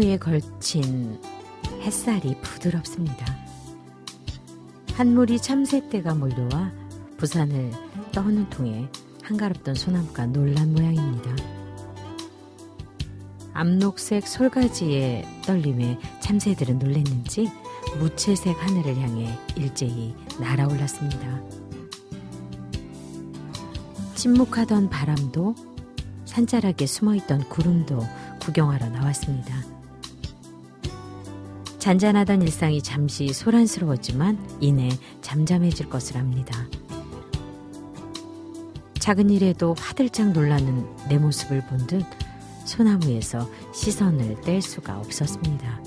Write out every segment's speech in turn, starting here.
나무에 걸친 햇살이 부드럽습니다. 한물이 참새떼가 몰려와 부산을 떠는 통에 한가롭던 소나무가 놀란 모양입니다. 암록색 솔가지의 떨림에 참새들은 놀랬는지 무채색 하늘을 향해 일제히 날아올랐습니다. 침묵하던 바람도 산자락에 숨어있던 구름도 구경하러 나왔습니다. 잔잔하던 일상이 잠시 소란스러웠지만 이내 잠잠해질 것을 압니다. 작은 일에도 화들짝 놀라는 내 모습을 본 듯 소나무에서 시선을 뗄 수가 없었습니다.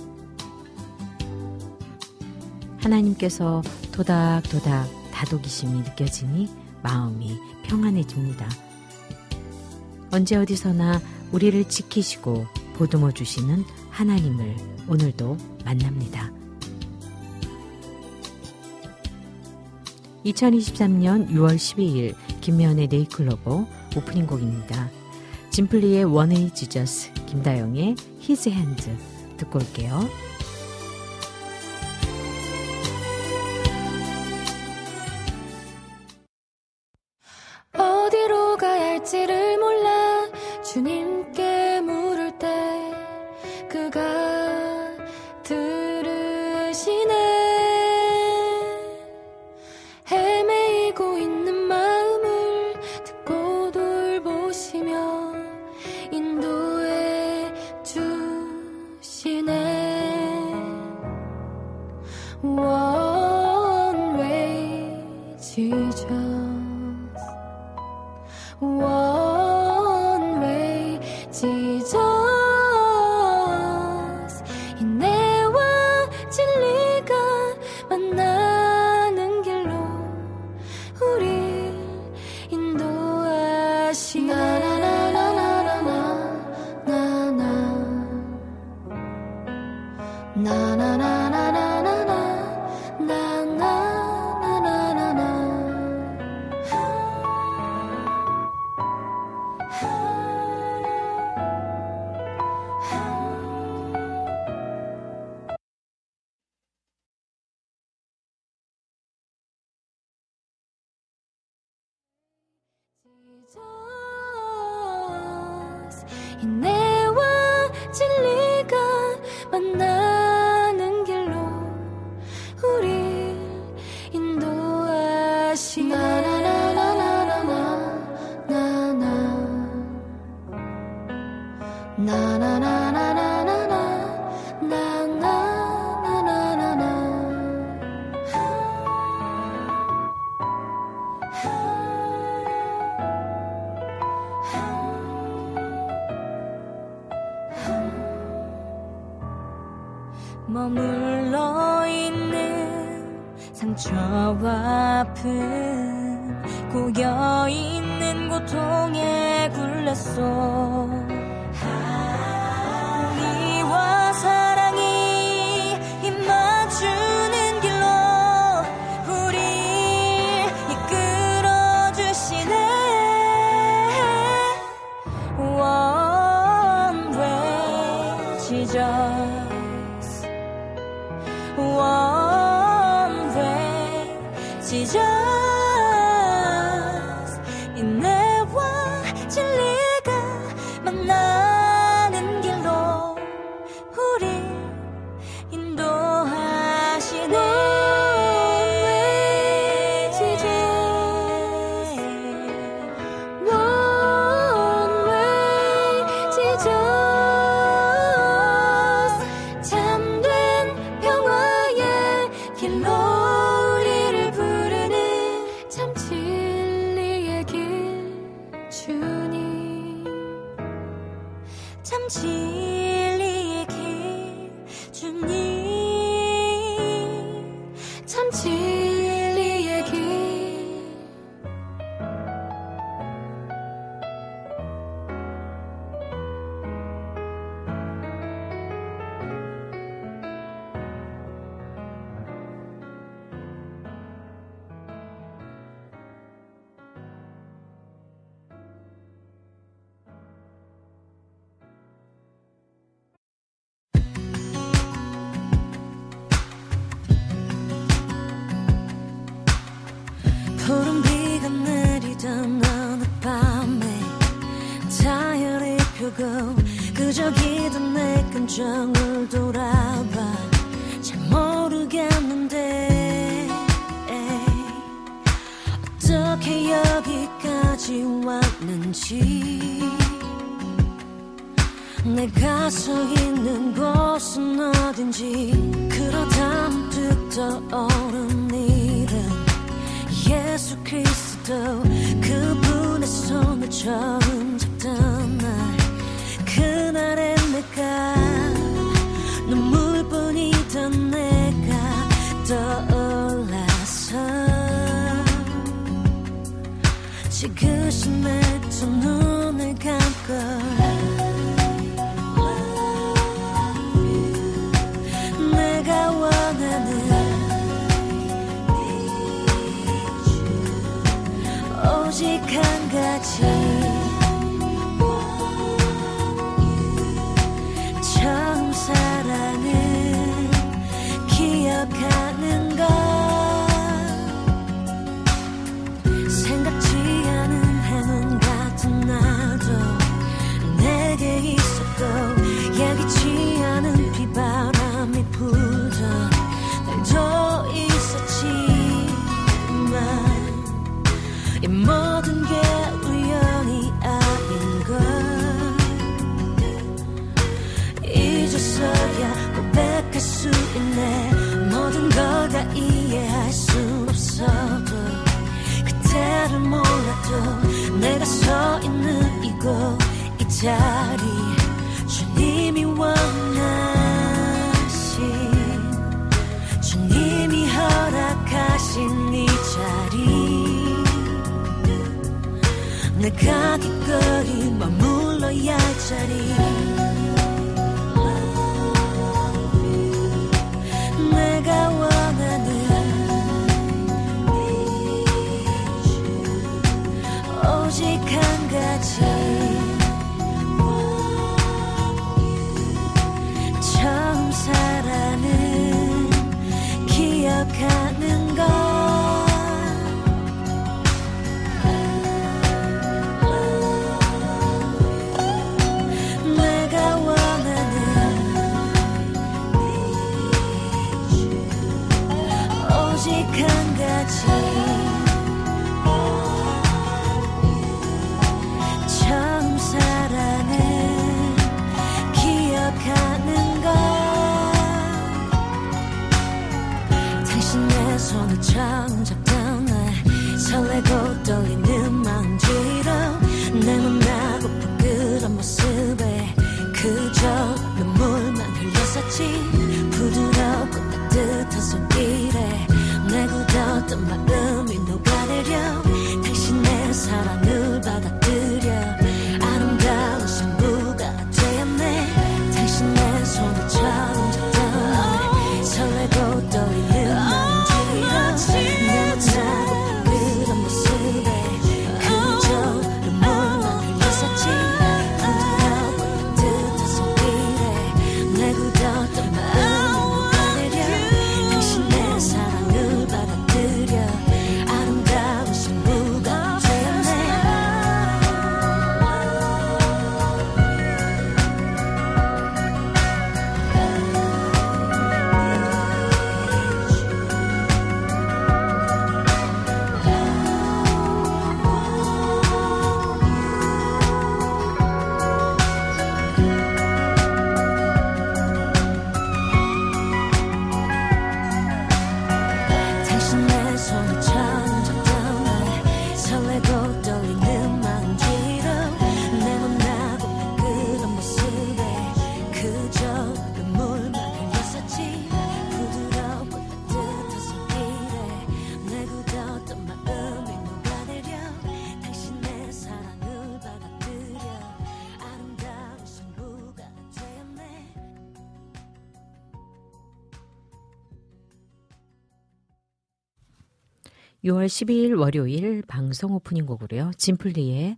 하나님께서 도닥도닥 다독이심이 느껴지니 마음이 평안해집니다. 언제 어디서나 우리를 지키시고 보듬어 주시는 하나님을 오늘도 만납니다. 2023년 6월 12일 김미현의 네잎클로버 오프닝 곡입니다. 짐플리의 One Way Jesus, 김다영의 His Hand 듣고 올게요. 어디로 가야 할지를 인내 모든 게 우연이 아닌 걸. 이제서야 고백할 수 있네. 모든 걸 다 이해할 순 없어도 그때를 몰라도 내가 서 있는 이곳 이 자리 주님이 원하 내 가기 거리 머물러야 할 자리. 6월 12일 월요일 방송 오프닝 곡으로요. 짐플리의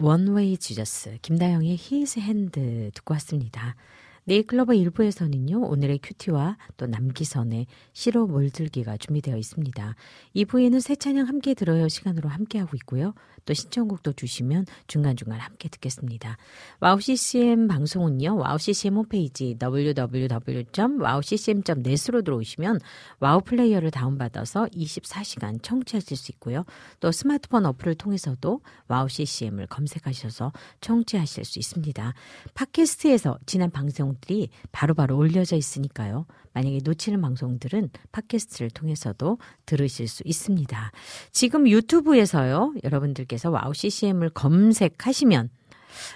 One Way Jesus, 김다영의 His Hand 듣고 왔습니다. 네잎클로버 1부에서는요, 오늘의 QT와 또 남기선의 시로 물들기가 준비되어 있습니다. 2부에는 새 찬양 함께 들어요 시간으로 함께하고 있고요. 또 신청곡도 주시면 중간중간 함께 듣겠습니다. 와우 CCM 방송은요. 와우 CCM 홈페이지 www.wowccm.net으로 들어오시면 와우 플레이어를 다운받아서 24시간 청취하실 수 있고요. 또 스마트폰 어플을 통해서도 와우 CCM을 검색하셔서 청취하실 수 있습니다. 팟캐스트에서 지난 방송들이 바로바로 바로 올려져 있으니까요. 만약에 놓치는 방송들은 팟캐스트를 통해서도 들으실 수 있습니다. 지금 유튜브에서요. 여러분들께 서 와우 CCM을 검색하시면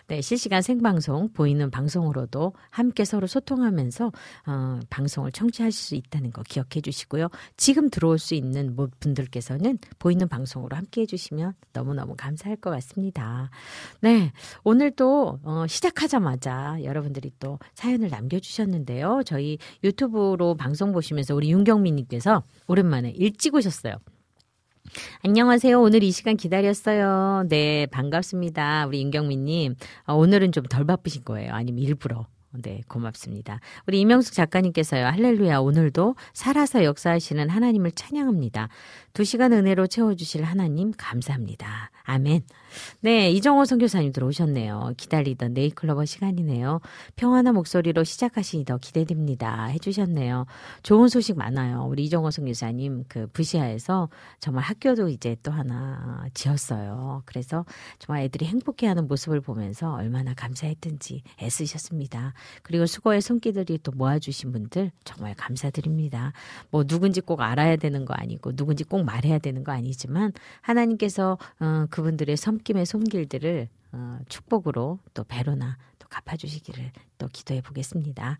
네, 실시간 생방송 보이는 방송으로도 함께 서로 소통하면서 어, 방송을 청취하실 수 있다는 거 기억해 주시고요. 지금 들어올 수 있는 분들께서는 보이는 방송으로 함께 해주시면 너무너무 감사할 것 같습니다. 네, 오늘 또 어, 시작하자마자 여러분들이 또 사연을 남겨주셨는데요. 저희 유튜브로 방송 보시면서 우리 윤경민님께서 오랜만에 일찍 오셨어요. 안녕하세요. 오늘 이 시간 기다렸어요. 네, 반갑습니다. 우리 임경민님. 어, 오늘은 좀 덜 바쁘신 거예요. 아니면 일부러. 네, 고맙습니다. 우리 이명숙 작가님께서요, 할렐루야, 오늘도 살아서 역사하시는 하나님을 찬양합니다. 두 시간 은혜로 채워주실 하나님, 감사합니다. 아멘. 네, 이정호 선교사님 들어오셨네요. 기다리던 네이클로버 시간이네요. 평안한 목소리로 시작하시니 더 기대됩니다. 해주셨네요. 좋은 소식 많아요. 우리 이정호 선교사님 그 부시아에서 정말 학교도 이제 또 하나 지었어요. 그래서 정말 애들이 행복해하는 모습을 보면서 얼마나 감사했든지 애쓰셨습니다. 그리고 수고의 손길들이 또 모아주신 분들 정말 감사드립니다. 뭐 누군지 꼭 알아야 되는 거 아니고 누군지 꼭 말해야 되는 거 아니지만 하나님께서 어, 그분들의 섬 섬김의 손길들을 어, 축복으로 또 배로나 또 갚아주시기를 또 기도해 보겠습니다.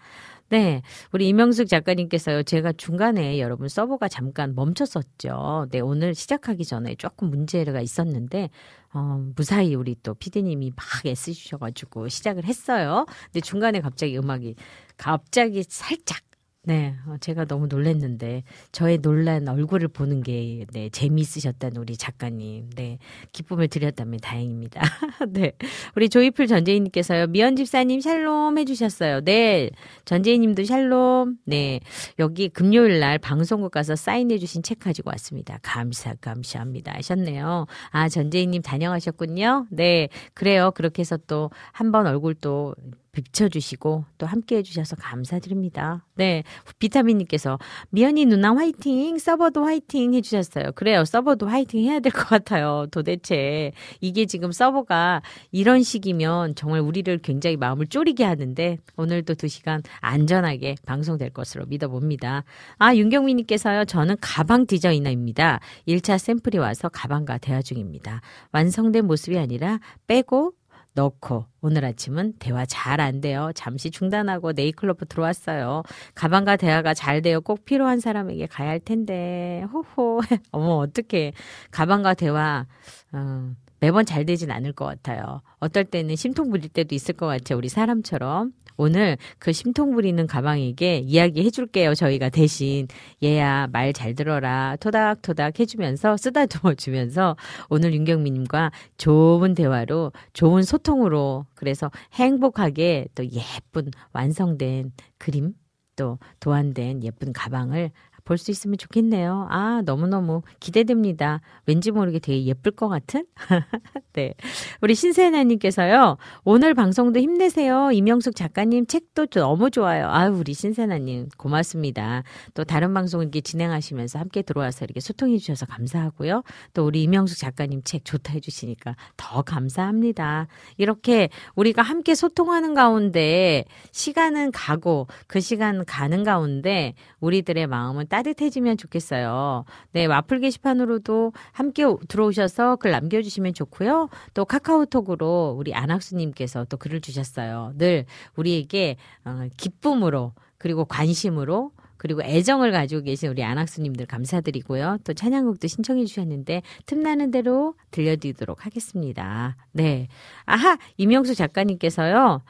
네, 우리 이명숙 작가님께서요. 제가 중간에 여러분 서버가 잠깐 멈췄었죠. 네, 오늘 시작하기 전에 조금 문제가 있었는데 어, 무사히 우리 또 피디님이 막 애쓰셔가지고 시작을 했어요. 근데 중간에 갑자기 음악이 갑자기 살짝 네, 어, 제가 너무 놀랐는데 저의 놀란 얼굴을 보는 게 네, 재미있으셨다는 우리 작가님, 네, 기쁨을 드렸다면 다행입니다. 네, 우리 조이풀 전재희님께서요, 미연 집사님 샬롬 해주셨어요. 네, 전재희님도 샬롬. 네, 여기 금요일 날 방송국 가서 사인해주신 책 가지고 왔습니다. 감사, 감사합니다. 하셨네요. 아, 전재희님 다녀가셨군요. 네, 그래요. 그렇게 해서 또 한 번 얼굴 또 비춰주시고 또 함께 해주셔서 감사드립니다. 네. 비타민님께서 미연이 누나 화이팅! 서버도 화이팅! 해주셨어요. 그래요. 서버도 화이팅 해야 될 것 같아요. 도대체. 이게 지금 서버가 이런 식이면 정말 우리를 굉장히 마음을 쪼리게 하는데 오늘도 두 시간 안전하게 방송될 것으로 믿어봅니다. 아, 윤경민님께서요. 저는 가방 디자이너입니다. 1차 샘플이 와서 가방과 대화 중입니다. 완성된 모습이 아니라 빼고 넣고 오늘 아침은 대화 잘 안 돼요. 잠시 중단하고 네이클럽 들어왔어요. 가방과 대화가 잘 돼요. 꼭 필요한 사람에게 가야 할 텐데 호호 어머 어떻게 가방과 대화 어, 매번 잘 되진 않을 것 같아요. 어떨 때는 심통 부릴 때도 있을 것 같아요. 우리 사람처럼. 오늘 그 심통 부리는 가방에게 이야기 해줄게요. 저희가 대신 얘야 말 잘 들어라 토닥토닥 해주면서 쓰다듬어 주면서 오늘 윤경민님과 좋은 대화로 좋은 소통으로 그래서 행복하게 또 예쁜 완성된 그림 또 도안된 예쁜 가방을 볼 수 있으면 좋겠네요. 아, 너무너무 기대됩니다. 왠지 모르게 되게 예쁠 것 같은? 네. 우리 신세나님께서요, 오늘 방송도 힘내세요. 이명숙 작가님 책도 너무 좋아요. 아유, 우리 신세나님, 고맙습니다. 또 다른 방송 이렇게 진행하시면서 함께 들어와서 이렇게 소통해 주셔서 감사하고요. 또 우리 이명숙 작가님 책 좋다 해주시니까 더 감사합니다. 이렇게 우리가 함께 소통하는 가운데 시간은 가고 그 시간 가는 가운데 우리들의 마음은 따 따뜻해지면 좋겠어요. 네, 와플 게시판으로도 함께 들어오셔서 글 남겨주시면 좋고요. 또 카카오톡으로 우리 안학수님께서 또 글을 주셨어요. 늘 우리에게 어, 기쁨으로 그리고 관심으로 그리고 애정을 가지고 계신 우리 안학수님들 감사드리고요. 또 찬양곡도 신청해 주셨는데 틈나는 대로 들려드리도록 하겠습니다. 네. 아하! 이명수 작가님께서요.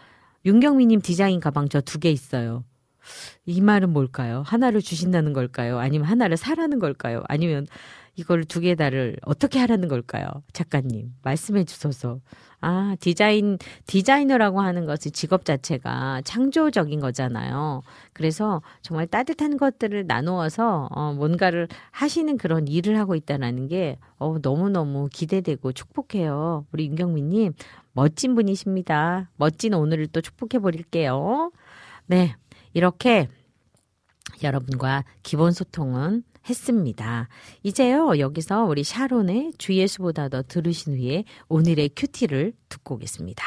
윤경미님 디자인 가방 저 두 개 있어요. 이 말은 뭘까요? 하나를 주신다는 걸까요? 아니면 하나를 사라는 걸까요? 아니면 이걸 두 개 다를 어떻게 하라는 걸까요? 작가님, 말씀해 주소서. 아, 디자인, 디자이너라고 하는 것이 직업 자체가 창조적인 거잖아요. 그래서 정말 따뜻한 것들을 나누어서 어, 뭔가를 하시는 그런 일을 하고 있다는 게 어, 너무너무 기대되고 축복해요. 우리 윤경민님, 멋진 분이십니다. 멋진 오늘을 또 축복해 버릴게요. 네. 이렇게 여러분과 기본 소통은 했습니다. 이제요, 여기서 우리 샤론의 주 예수보다 더 들으신 후에 오늘의 큐티를 듣고 오겠습니다.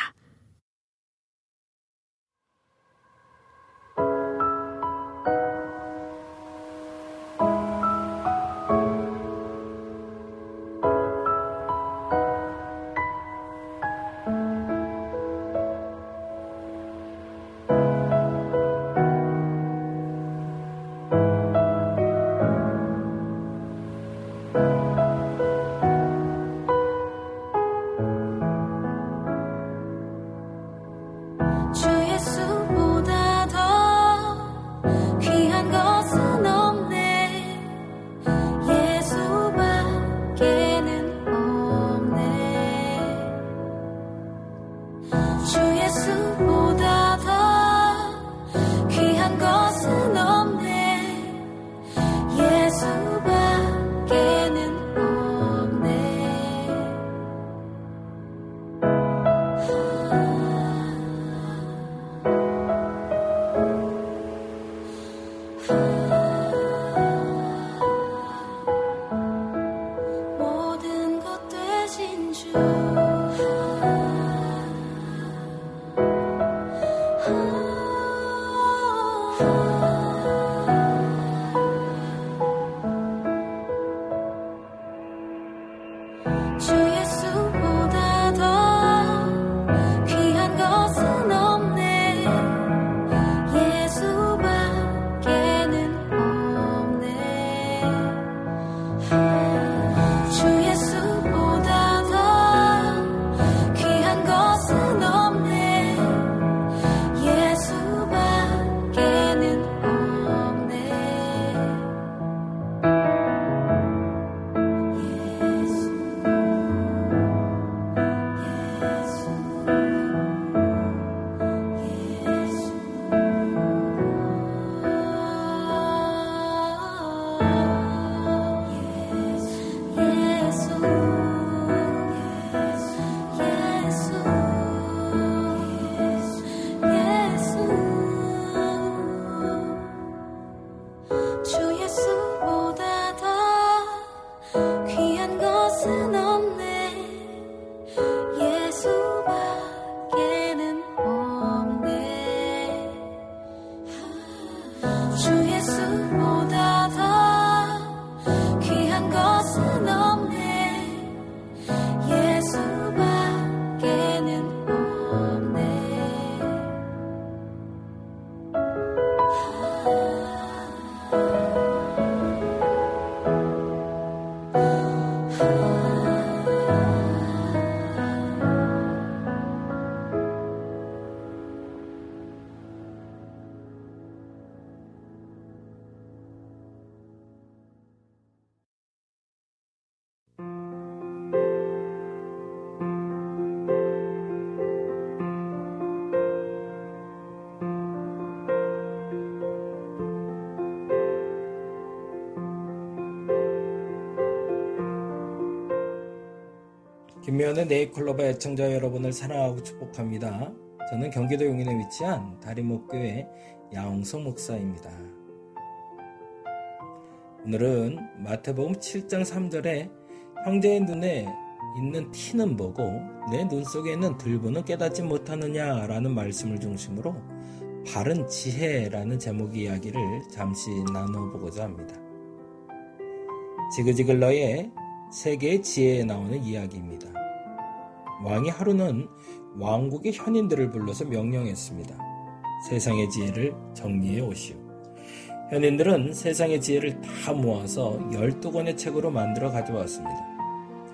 김미연의 네이클로버 애청자 여러분을 사랑하고 축복합니다. 저는 경기도 용인에 위치한 다리목교회 야홍성 목사입니다. 오늘은 마태복음 7장 3절에 형제의 눈에 있는 티는 보고 내 눈 속에 있는 들보는 깨닫지 못하느냐라는 말씀을 중심으로 바른 지혜라는 제목의 이야기를 잠시 나눠보고자 합니다. 지그지글러의 세계의 지혜에 나오는 이야기입니다. 왕이 하루는 왕국의 현인들을 불러서 명령했습니다. 세상의 지혜를 정리해 오시오. 현인들은 세상의 지혜를 다 모아서 12권의 책으로 만들어 가져왔습니다.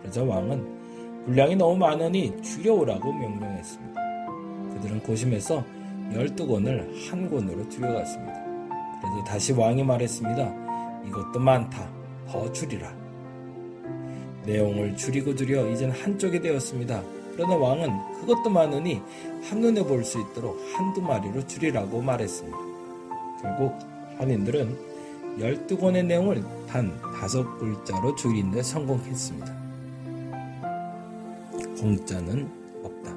그러자 왕은 분량이 너무 많으니 줄여오라고 명령했습니다. 그들은 고심해서 12권을 한 권으로 줄여갔습니다. 그래서 다시 왕이 말했습니다. 이것도 많다. 더 줄이라. 내용을 줄이고 줄여 이젠 한쪽이 되었습니다. 그러나 왕은 그것도 많으니 한눈에 볼 수 있도록 한두 마리로 줄이라고 말했습니다. 결국 환인들은 12권의 내용을 단 다섯 글자로 줄인 데 성공했습니다. 공짜는 없다.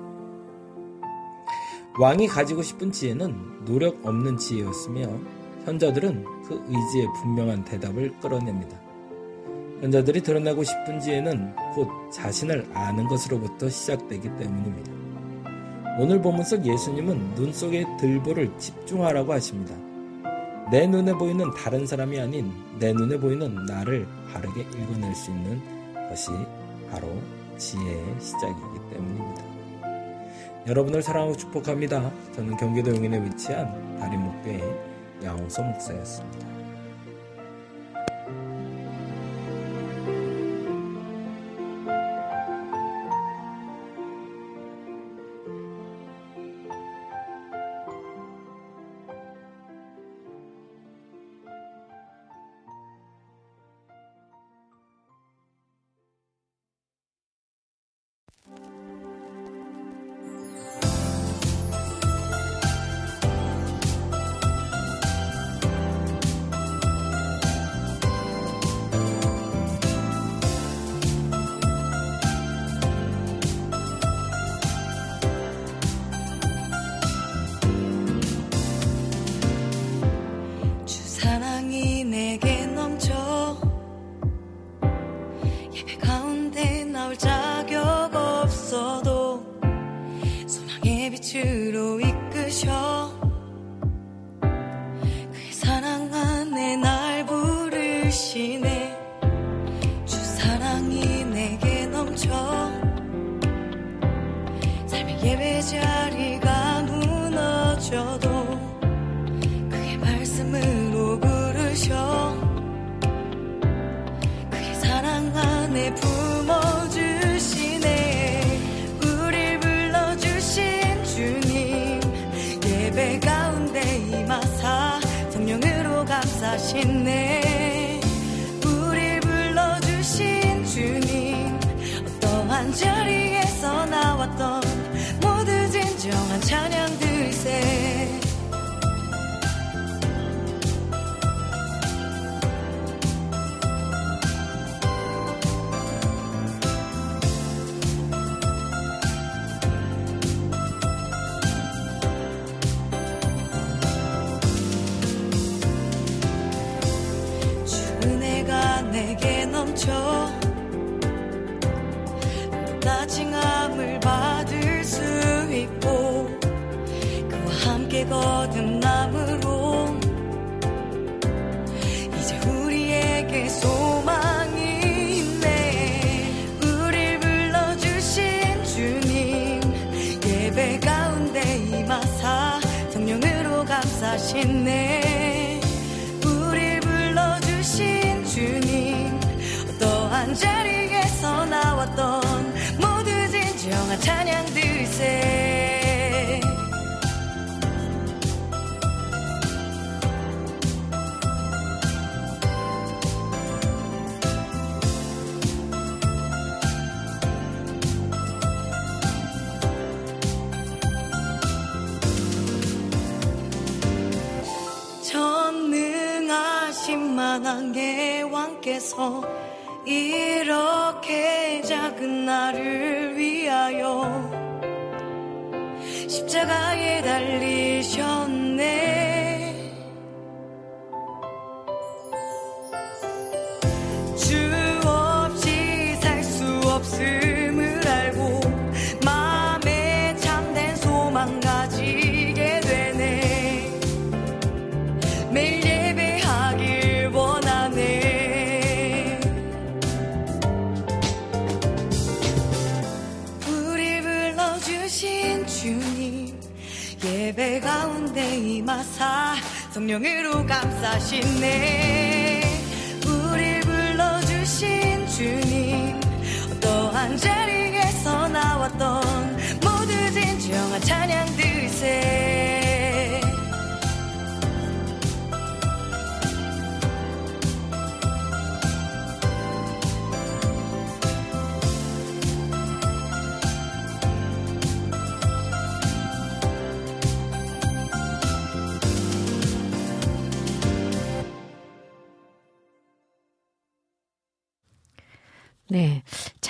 왕이 가지고 싶은 지혜는 노력 없는 지혜였으며 현자들은 그 의지에 분명한 대답을 끌어냅니다. 현자들이 드러내고 싶은 지혜는 곧 자신을 아는 것으로부터 시작되기 때문입니다. 오늘 본문 속 예수님은 눈 속의 들보를 집중하라고 하십니다. 내 눈에 보이는 다른 사람이 아닌 내 눈에 보이는 나를 바르게 읽어낼 수 있는 것이 바로 지혜의 시작이기 때문입니다. 여러분을 사랑하고 축복합니다. 저는 경기도 용인에 위치한 다림목교의 양홍서 목사였습니다.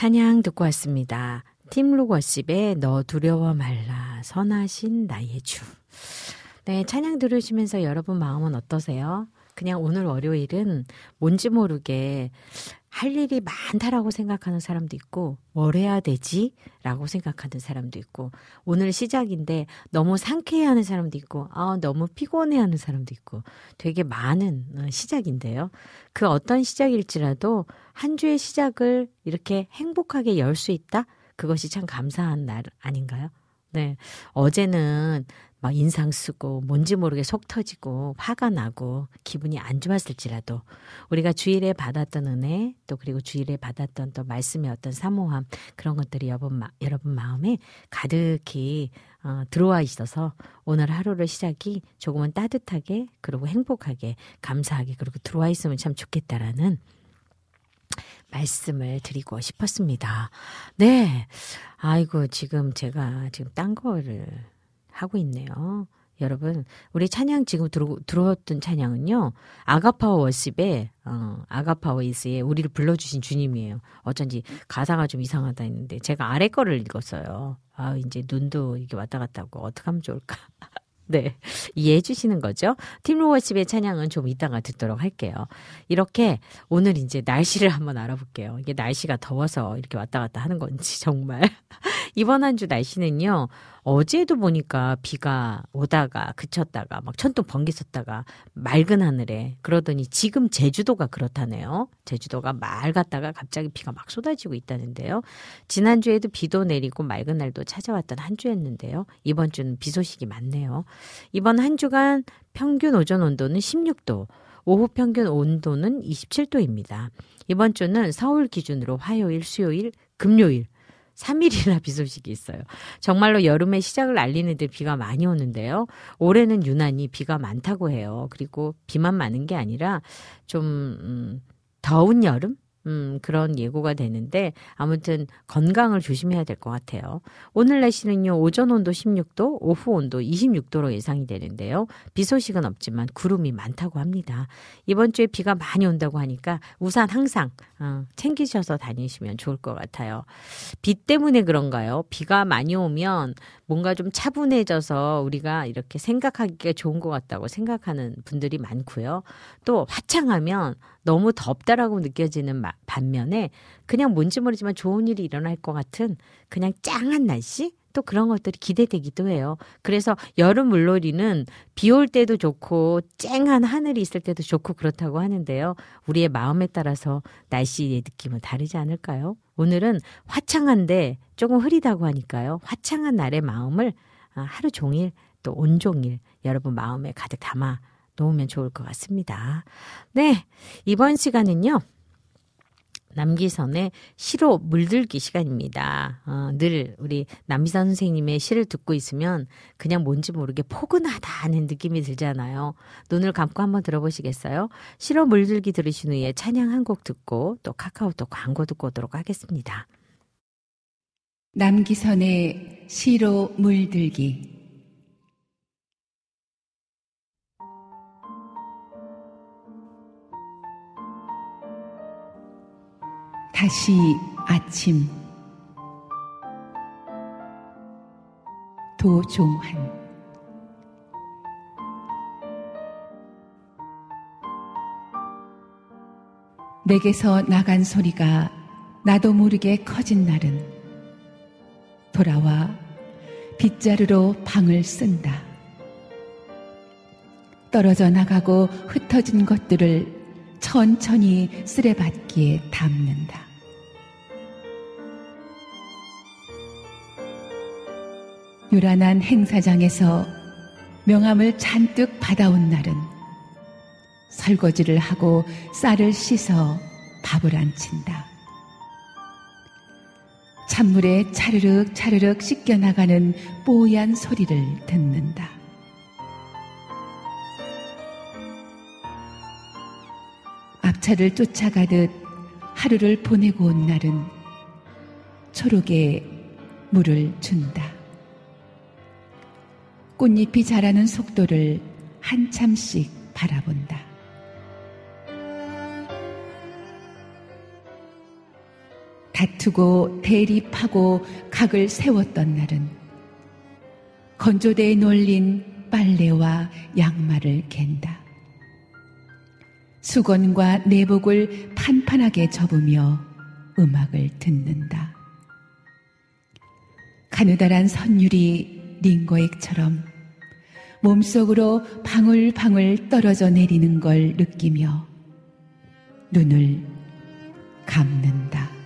찬양 듣고 왔습니다. 팀 로거십의 너 두려워 말라 선하신 나의 주. 네, 찬양 들으시면서 여러분 마음은 어떠세요? 그냥 오늘 월요일은 뭔지 모르게 할 일이 많다라고 생각하는 사람도 있고 뭘 해야 되지? 라고 생각하는 사람도 있고 오늘 시작인데 너무 상쾌해하는 사람도 있고 아 너무 피곤해하는 사람도 있고 되게 많은 어, 시작인데요. 그 어떤 시작일지라도 한 주의 시작을 이렇게 행복하게 열 수 있다? 그것이 참 감사한 날 아닌가요? 네. 어제는 막 인상 쓰고 뭔지 모르게 속 터지고 화가 나고 기분이 안 좋았을지라도 우리가 주일에 받았던 은혜 또 그리고 주일에 받았던 또 말씀의 어떤 사모함 그런 것들이 여러분, 마, 여러분 마음에 가득히 어, 들어와 있어서 오늘 하루를 시작이 조금은 따뜻하게 그리고 행복하게 감사하게 그리고 들어와 있으면 참 좋겠다라는 말씀을 드리고 싶었습니다. 네. 아이고, 지금 제가 지금 딴 거를 하고 있네요. 여러분, 우리 찬양 지금 들어, 들어왔던 찬양은요, 아가파워 워십의, 어, 아가파워 이스의 우리를 불러주신 주님이에요. 어쩐지 가사가 좀 이상하다 했는데, 제가 아래 거를 읽었어요. 아, 이제 눈도 이게 왔다 갔다 하고, 어떡하면 좋을까. 네. 이해해 주시는 거죠. 팀로워십의 찬양은 좀 이따가 듣도록 할게요. 이렇게 오늘 이제 날씨를 한번 알아볼게요. 이게 날씨가 더워서 이렇게 왔다 갔다 하는 건지 정말. 이번 한 주 날씨는요. 어제도 보니까 비가 오다가 그쳤다가 막 천둥 번개 쳤다가 맑은 하늘에 그러더니 지금 제주도가 그렇다네요. 제주도가 맑았다가 갑자기 비가 막 쏟아지고 있다는데요. 지난주에도 비도 내리고 맑은 날도 찾아왔던 한 주였는데요. 이번 주는 비 소식이 많네요. 이번 한 주간 평균 오전 온도는 16도, 오후 평균 온도는 27도입니다. 이번 주는 서울 기준으로 화요일, 수요일, 금요일 3일이나 비 소식이 있어요. 정말로 여름의 시작을 알리는 데 비가 많이 오는데요. 올해는 유난히 비가 많다고 해요. 그리고 비만 많은 게 아니라 좀, 음, 더운 여름? 음, 그런 예고가 되는데 아무튼 건강을 조심해야 될 것 같아요. 오늘 날씨는요, 오전 온도 16도, 오후 온도 26도로 예상이 되는데요. 비 소식은 없지만 구름이 많다고 합니다. 이번 주에 비가 많이 온다고 하니까 우산 항상 어, 챙기셔서 다니시면 좋을 것 같아요. 비 때문에 그런가요? 비가 많이 오면 뭔가 좀 차분해져서 우리가 이렇게 생각하기가 좋은 것 같다고 생각하는 분들이 많고요. 또 화창하면 너무 덥다라고 느껴지는 반면에 그냥 뭔지 모르지만 좋은 일이 일어날 것 같은 그냥 짱한 날씨? 또 그런 것들이 기대되기도 해요. 그래서 여름 물놀이는 비 올 때도 좋고 쨍한 하늘이 있을 때도 좋고 그렇다고 하는데요. 우리의 마음에 따라서 날씨의 느낌은 다르지 않을까요? 오늘은 화창한데 조금 흐리다고 하니까요. 화창한 날의 마음을 아, 하루 종일 또 온종일 여러분 마음에 가득 담아 놓으면 좋을 것 같습니다. 네. 이번 시간은요. 남기선의 시로 물들기 시간입니다. 어, 늘 우리 남기선 선생님의 시를 듣고 있으면 그냥 뭔지 모르게 포근하다는 느낌이 들잖아요. 눈을 감고 한번 들어보시겠어요? 시로 물들기 들으신 후에 찬양 한 곡 듣고 또 카카오톡 광고 듣고 오도록 하겠습니다. 남기선의 시로 물들기 다시 아침 도종환 내게서 나간 소리가 나도 모르게 커진 날은 돌아와 빗자루로 방을 쓴다. 떨어져 나가고 흩어진 것들을 천천히 쓰레받기에 담는다. 요란한 행사장에서 명함을 잔뜩 받아온 날은 설거지를 하고 쌀을 씻어 밥을 안 친다. 찬물에 차르륵 차르륵 씻겨나가는 뽀얀 소리를 듣는다. 박차를 쫓아가듯 하루를 보내고 온 날은 초록에 물을 준다. 꽃잎이 자라는 속도를 한참씩 바라본다. 다투고 대립하고 각을 세웠던 날은 건조대에 놀린 빨래와 양말을 갠다. 수건과 내복을 판판하게 접으며 음악을 듣는다. 가느다란 선율이 링거액처럼 몸속으로 방울방울 떨어져 내리는 걸 느끼며 눈을 감는다.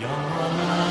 영원하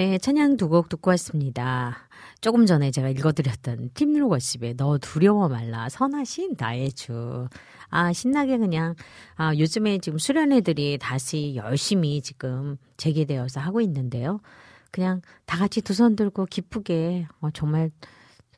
네, 찬양 두 곡 듣고 왔습니다. 조금 전에 제가 읽어드렸던 팀 로거십의 너 두려워 말라 선하신 나의 주. 아, 신나게 그냥, 아, 요즘에 지금 수련회들이 다시 열심히 지금 재개되어서 하고 있는데요. 그냥 다 같이 두 손 들고 기쁘게, 어, 정말,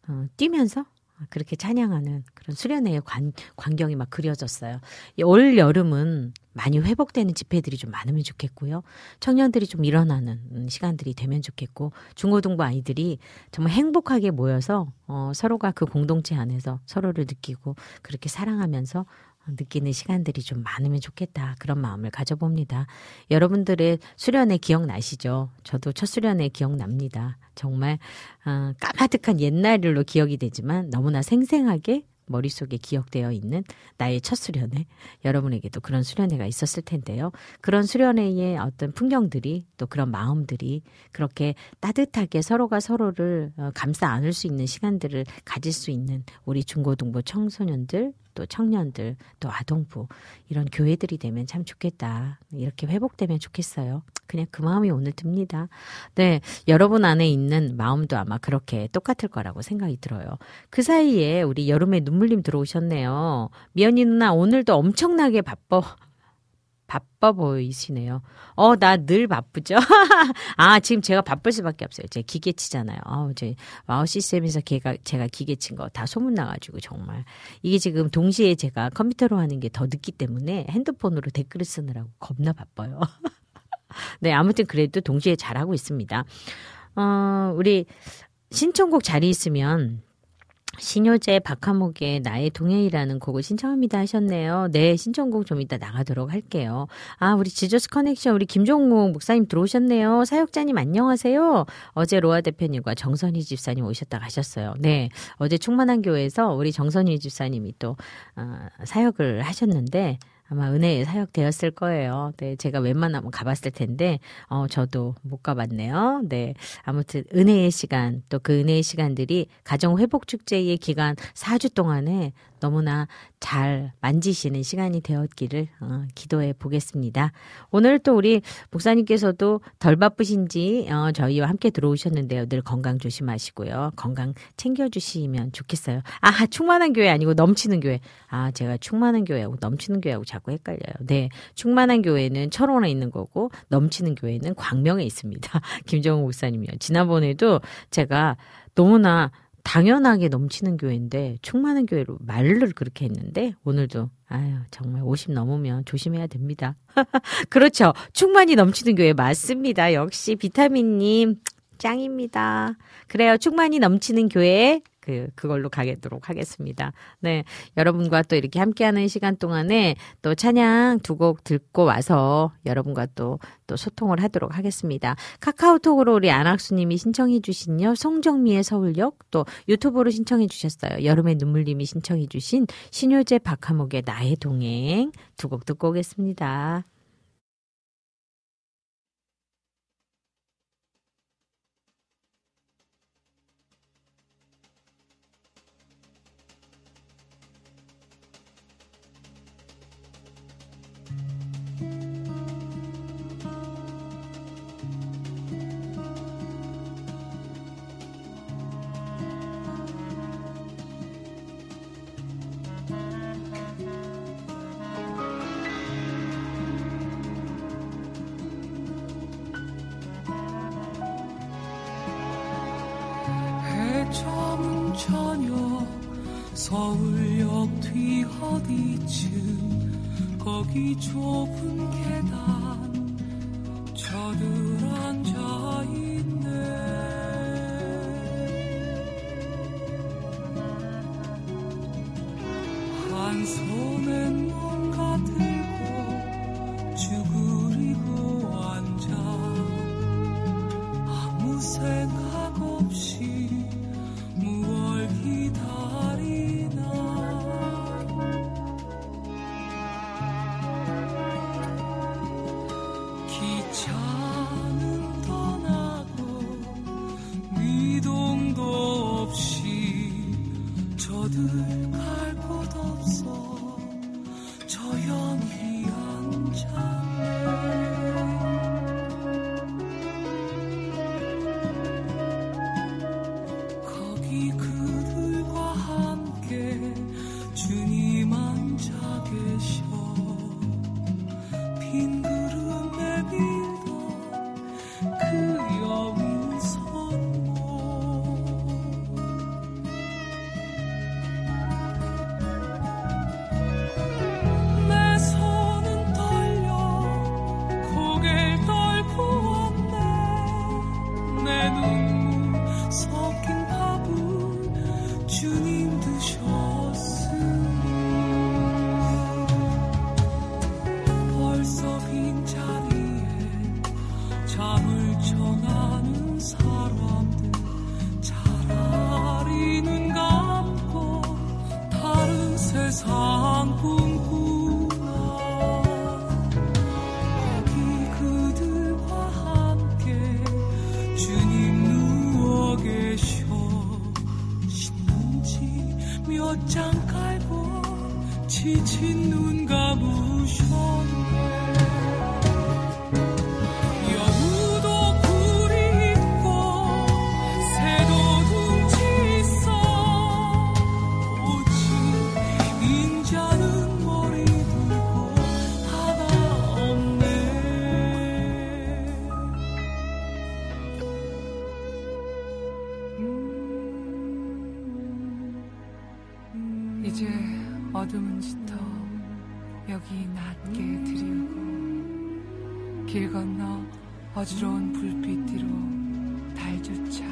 어, 뛰면서 그렇게 찬양하는 그런 수련회의 관, 광경이 막 그려졌어요. 올 여름은 많이 회복되는 집회들이 좀 많으면 좋겠고요. 청년들이 좀 일어나는 음, 시간들이 되면 좋겠고 중고등부 아이들이 정말 행복하게 모여서 어, 서로가 그 공동체 안에서 서로를 느끼고 그렇게 사랑하면서 느끼는 시간들이 좀 많으면 좋겠다. 그런 마음을 가져봅니다. 여러분들의 수련회 기억나시죠? 저도 첫 수련회 기억납니다. 정말 어, 까마득한 옛날 일로 기억이 되지만 너무나 생생하게 머릿속에 기억되어 있는 나의 첫 수련회. 여러분에게도 그런 수련회가 있었을 텐데요. 그런 수련회의 어떤 풍경들이 또 그런 마음들이 그렇게 따뜻하게 서로가 서로를 어, 감싸 안을 수 있는 시간들을 가질 수 있는 우리 중고등부 청소년들 또 청년들 또 아동부 이런 교회들이 되면 참 좋겠다. 이렇게 회복되면 좋겠어요. 그냥 그 마음이 오늘 듭니다. 네, 여러분 안에 있는 마음도 아마 그렇게 똑같을 거라고 생각이 들어요. 그 사이에 우리 여름에 눈물님 들어오셨네요. 미현이 누나 오늘도 엄청나게 바빠. 바빠 보이시네요. 어, 나 늘 바쁘죠? 아, 지금 제가 바쁠 수밖에 없어요. 제가 기계치잖아요. 아우, 제 와우 시스템에서 걔가, 제가 기계친 거 다 소문나가지고 정말. 이게 지금 동시에 제가 컴퓨터로 하는 게 더 늦기 때문에 핸드폰으로 댓글을 쓰느라고 겁나 바빠요. 네, 아무튼 그래도 동시에 잘하고 있습니다. 어, 우리 신청곡 자리 있으면 신효재 박하목의 나의 동행이라는 곡을 신청합니다 하셨네요. 네, 신청곡 좀 이따 나가도록 할게요. 아, 우리 지저스 커넥션 우리 김종국 목사님 들어오셨네요. 사역자님 안녕하세요. 어제 로아 대표님과 정선희 집사님 오셨다 가셨어요. 네, 어제 충만한 교회에서 우리 정선희 집사님이 또 어, 사역을 하셨는데 아마 은혜의 사역 되었을 거예요. 네, 제가 웬만하면 가봤을 텐데, 어, 저도 못 가봤네요. 네. 아무튼 은혜의 시간, 또 그 은혜의 시간들이 가정회복축제의 기간 4주 동안에 너무나 잘 만지시는 시간이 되었기를 어, 기도해 보겠습니다. 오늘 또 우리 목사님께서도 덜 바쁘신지 어, 저희와 함께 들어오셨는데요. 늘 건강 조심하시고요. 건강 챙겨주시면 좋겠어요. 아, 충만한 교회 아니고 넘치는 교회. 아, 제가 충만한 교회하고 넘치는 교회하고 자꾸 헷갈려요. 네. 충만한 교회는 철원에 있는 거고 넘치는 교회는 광명에 있습니다. 김정우 목사님이요. 지난번에도 제가 너무나 당연하게 넘치는 교회인데 충만한 교회로 말을 그렇게 했는데 오늘도 아유 정말 50 넘으면 조심해야 됩니다. 그렇죠. 충만히 넘치는 교회 맞습니다. 역시 비타민님 짱입니다. 그래요. 충만히 넘치는 교회 그 그걸로 가겠도록 하겠습니다. 네, 여러분과 또 이렇게 함께하는 시간 동안에 또 찬양 두 곡 듣고 와서 여러분과 또또 소통을 하도록 하겠습니다. 카카오톡으로 우리 안학수님이 신청해주신요 송정미의 서울역 또 유튜브로 신청해주셨어요. 여름의 눈물님이 신청해주신 신효재 박하목의 나의 동행 두 곡 듣고 오겠습니다. 거기 좁은 계단 이제 어둠은 짙어 여기 낮게 드리우고 길 건너 어지러운 불빛 뒤로 달조차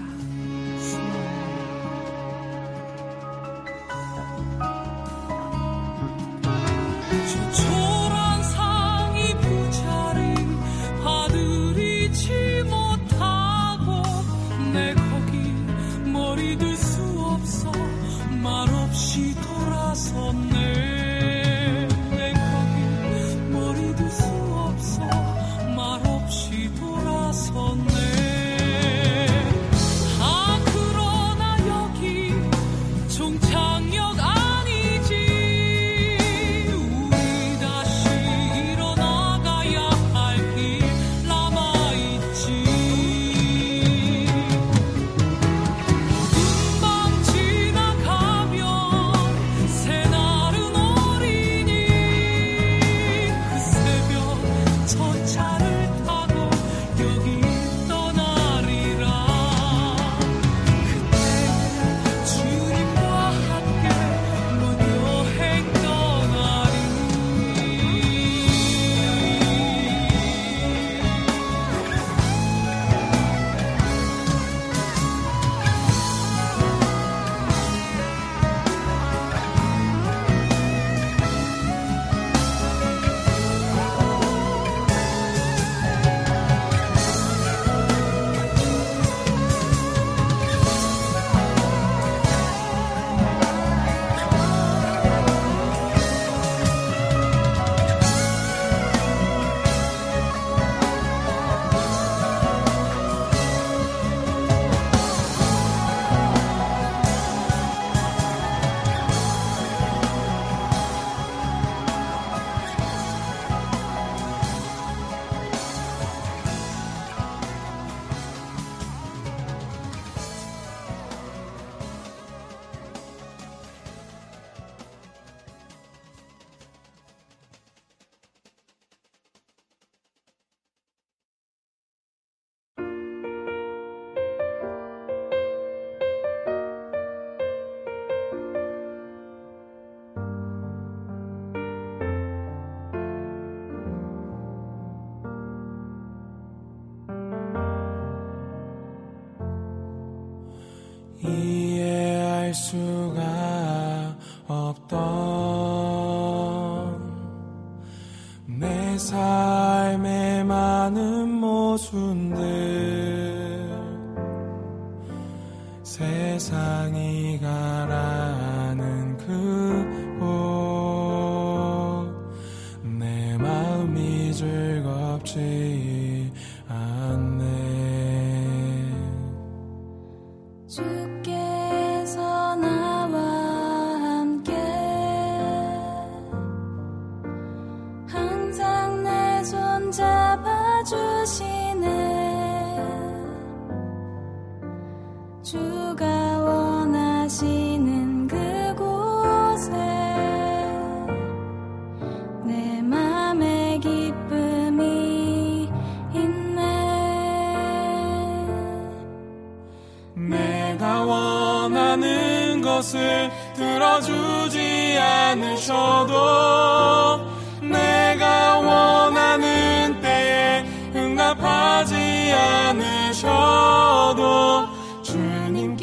뜻 들어주지 않으셔도 내가 원하는 때에 응답하지 않으셔도 주님께서만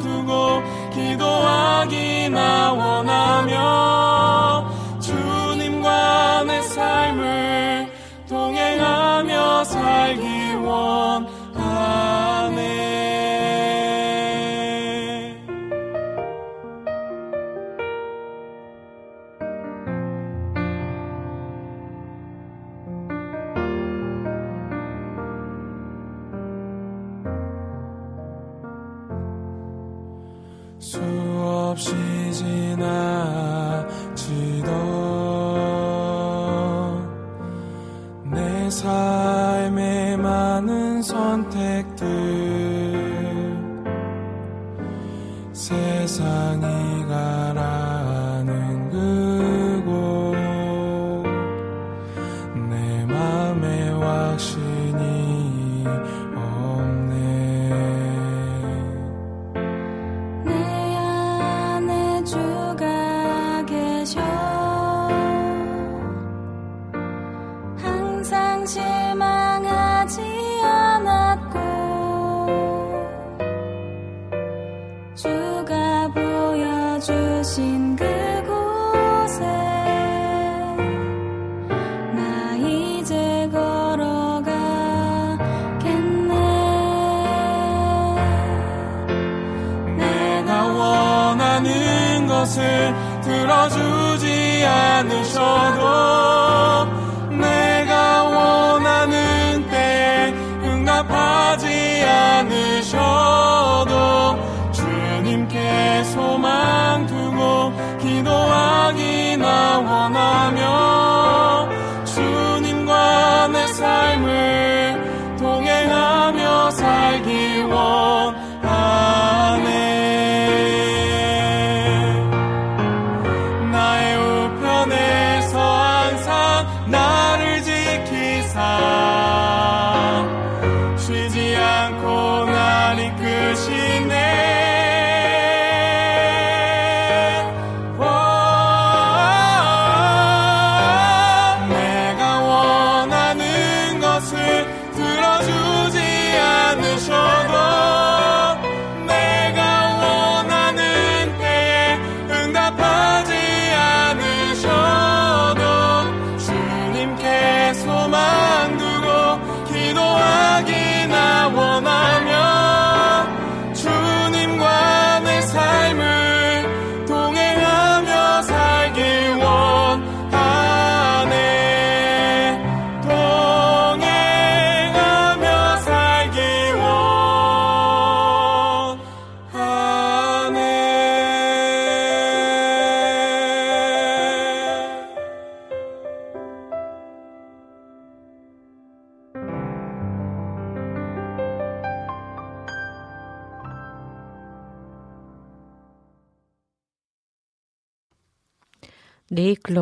두고 기도하기나 원하며 주님과 내 삶을 동행하며 살기 원.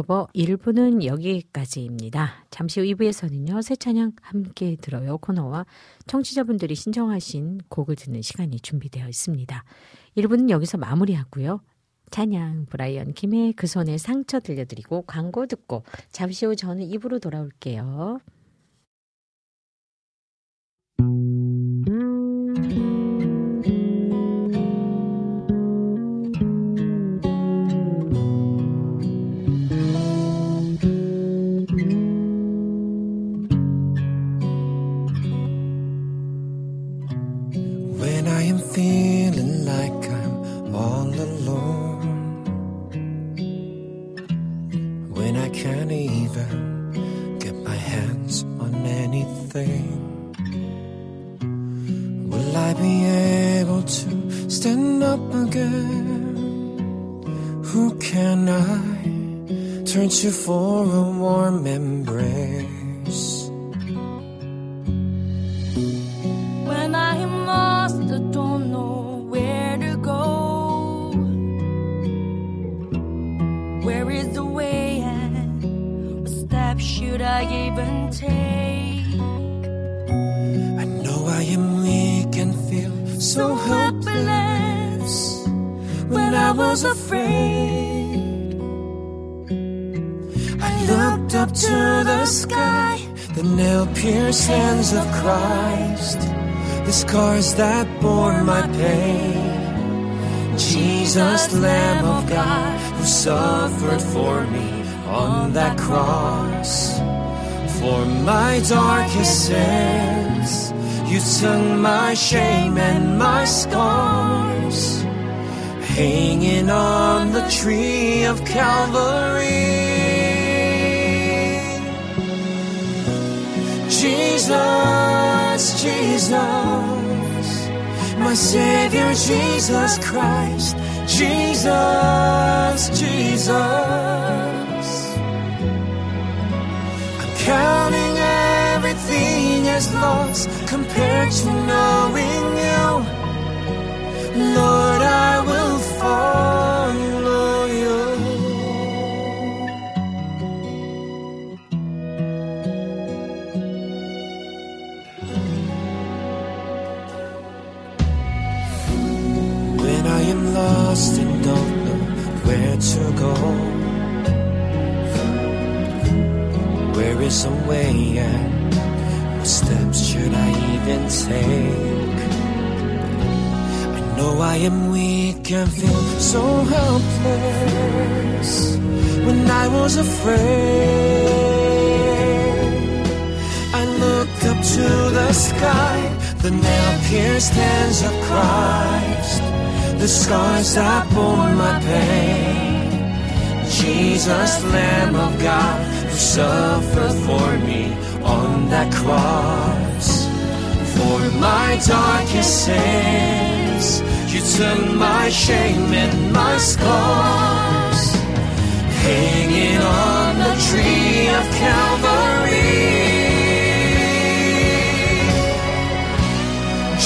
네이클로버 1부는 여기까지입니다. 잠시 후 2부에서는요, 새 찬양 함께 들어요 코너와 청취자분들이 신청하신 곡을 듣는 시간이 준비되어 있습니다. 1부는 여기서 마무리하고요. 찬양 브라이언 김의 그 손에 상처 들려드리고 광고 듣고 잠시 후 저는 2부로 돌아올게요. Turn to for a warm embrace? When I am lost, I don't know where to go. Where is the way and what steps should I even take? I know I am weak and feel so helpless when I was afraid. Up to the sky, the nail pierced hands of Christ, the scars that bore my pain. Jesus, Lamb of God, who suffered for me on that cross. For my darkest sins, you took my shame and my scars, hanging on the tree of Calvary. Jesus, Jesus, my Savior Jesus Christ. Jesus, Jesus. I'm counting everything as lost compared to knowing you. Lord, I go, where is a way and what steps should I even take? I know I am weak and feel so helpless when I was afraid. I look up to the sky, the nail pierced hands of Christ, the scars that bore my pain. Jesus, Lamb of God, who suffered for me on that cross. For my darkest sins, you took my shame and my scars, hanging on the tree of Calvary.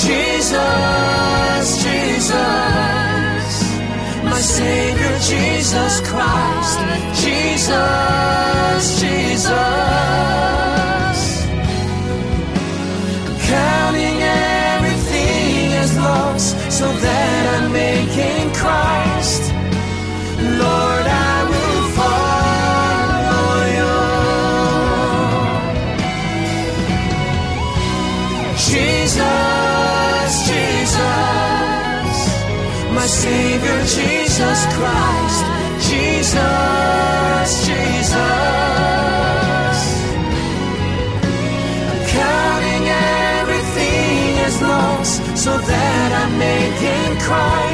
Jesus, Jesus, my Savior, Jesus Christ, Jesus, Jesus. Counting everything as lost so that I may gain Christ. cry.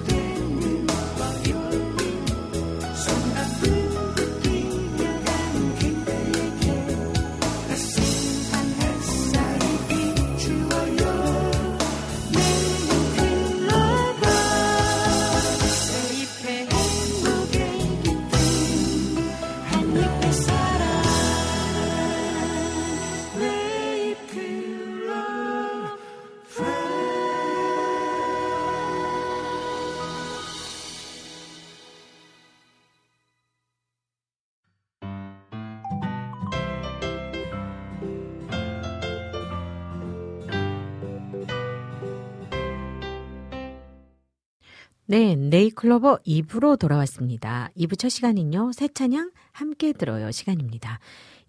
네, 네이클로버 2부로 돌아왔습니다. 2부 첫 시간은요, 새 찬양 함께 들어요 시간입니다.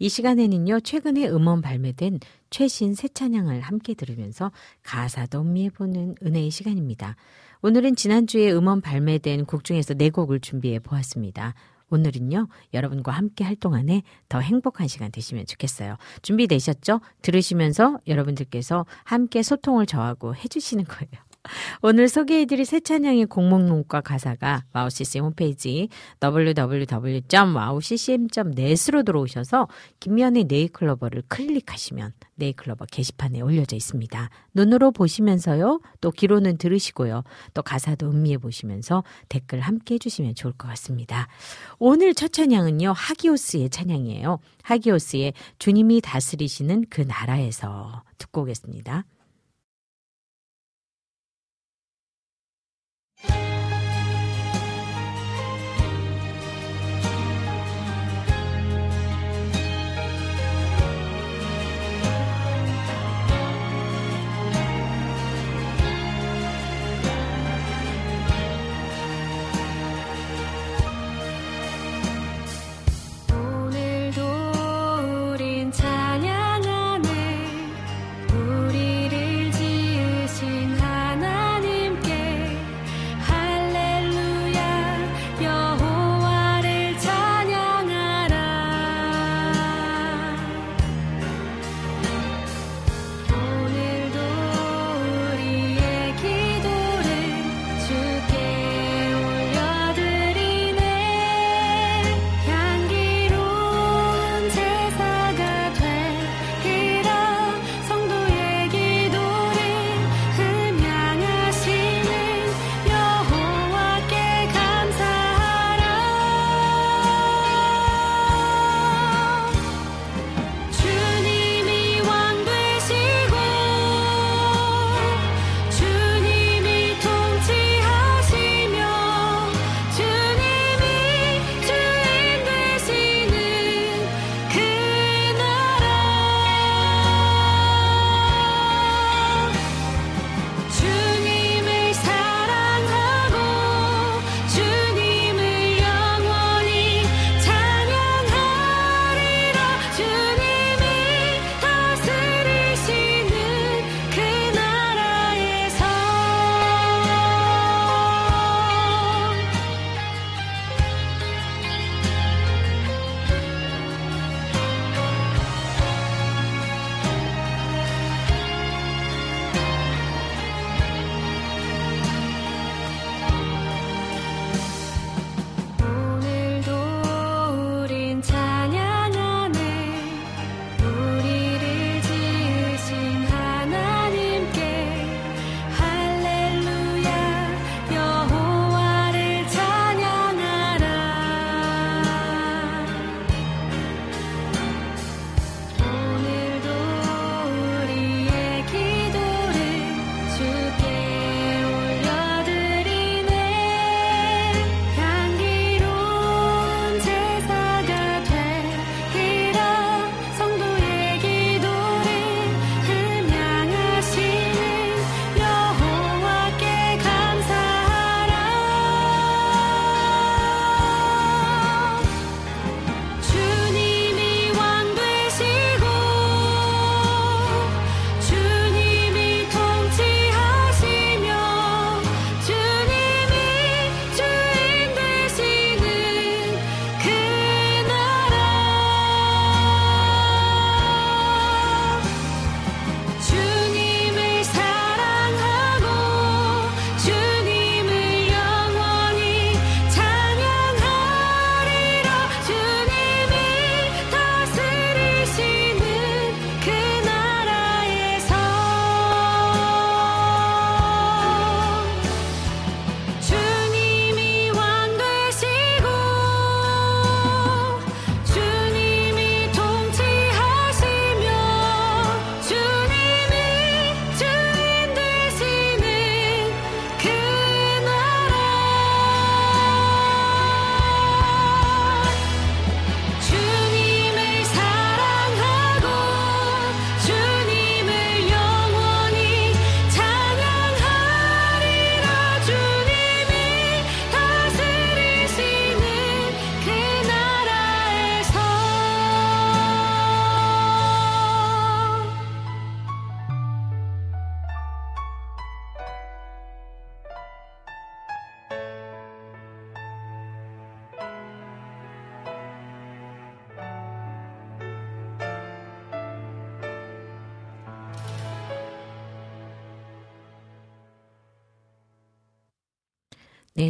이 시간에는요, 최근에 음원 발매된 최신 새 찬양을 함께 들으면서 가사도 음미해보는 은혜의 시간입니다. 오늘은 지난주에 음원 발매된 곡 중에서 네 곡을 준비해 보았습니다. 오늘은요, 여러분과 함께 할 동안에 더 행복한 시간 되시면 좋겠어요. 준비되셨죠? 들으시면서 여러분들께서 함께 소통을 저하고 해주시는 거예요. 오늘 소개해드릴 새 찬양의 곡목록과 가사가 와우CCM 홈페이지 www.wowccm.net으로 들어오셔서 김면의 네이클로버를 클릭하시면 네이클로버 게시판에 올려져 있습니다. 눈으로 보시면서요. 또 귀로는 들으시고요. 또 가사도 음미해 보시면서 댓글 함께 해주시면 좋을 것 같습니다. 오늘 첫 찬양은요. 하기오스의 찬양이에요. 하기오스의 주님이 다스리시는 그 나라에서 듣고 오겠습니다.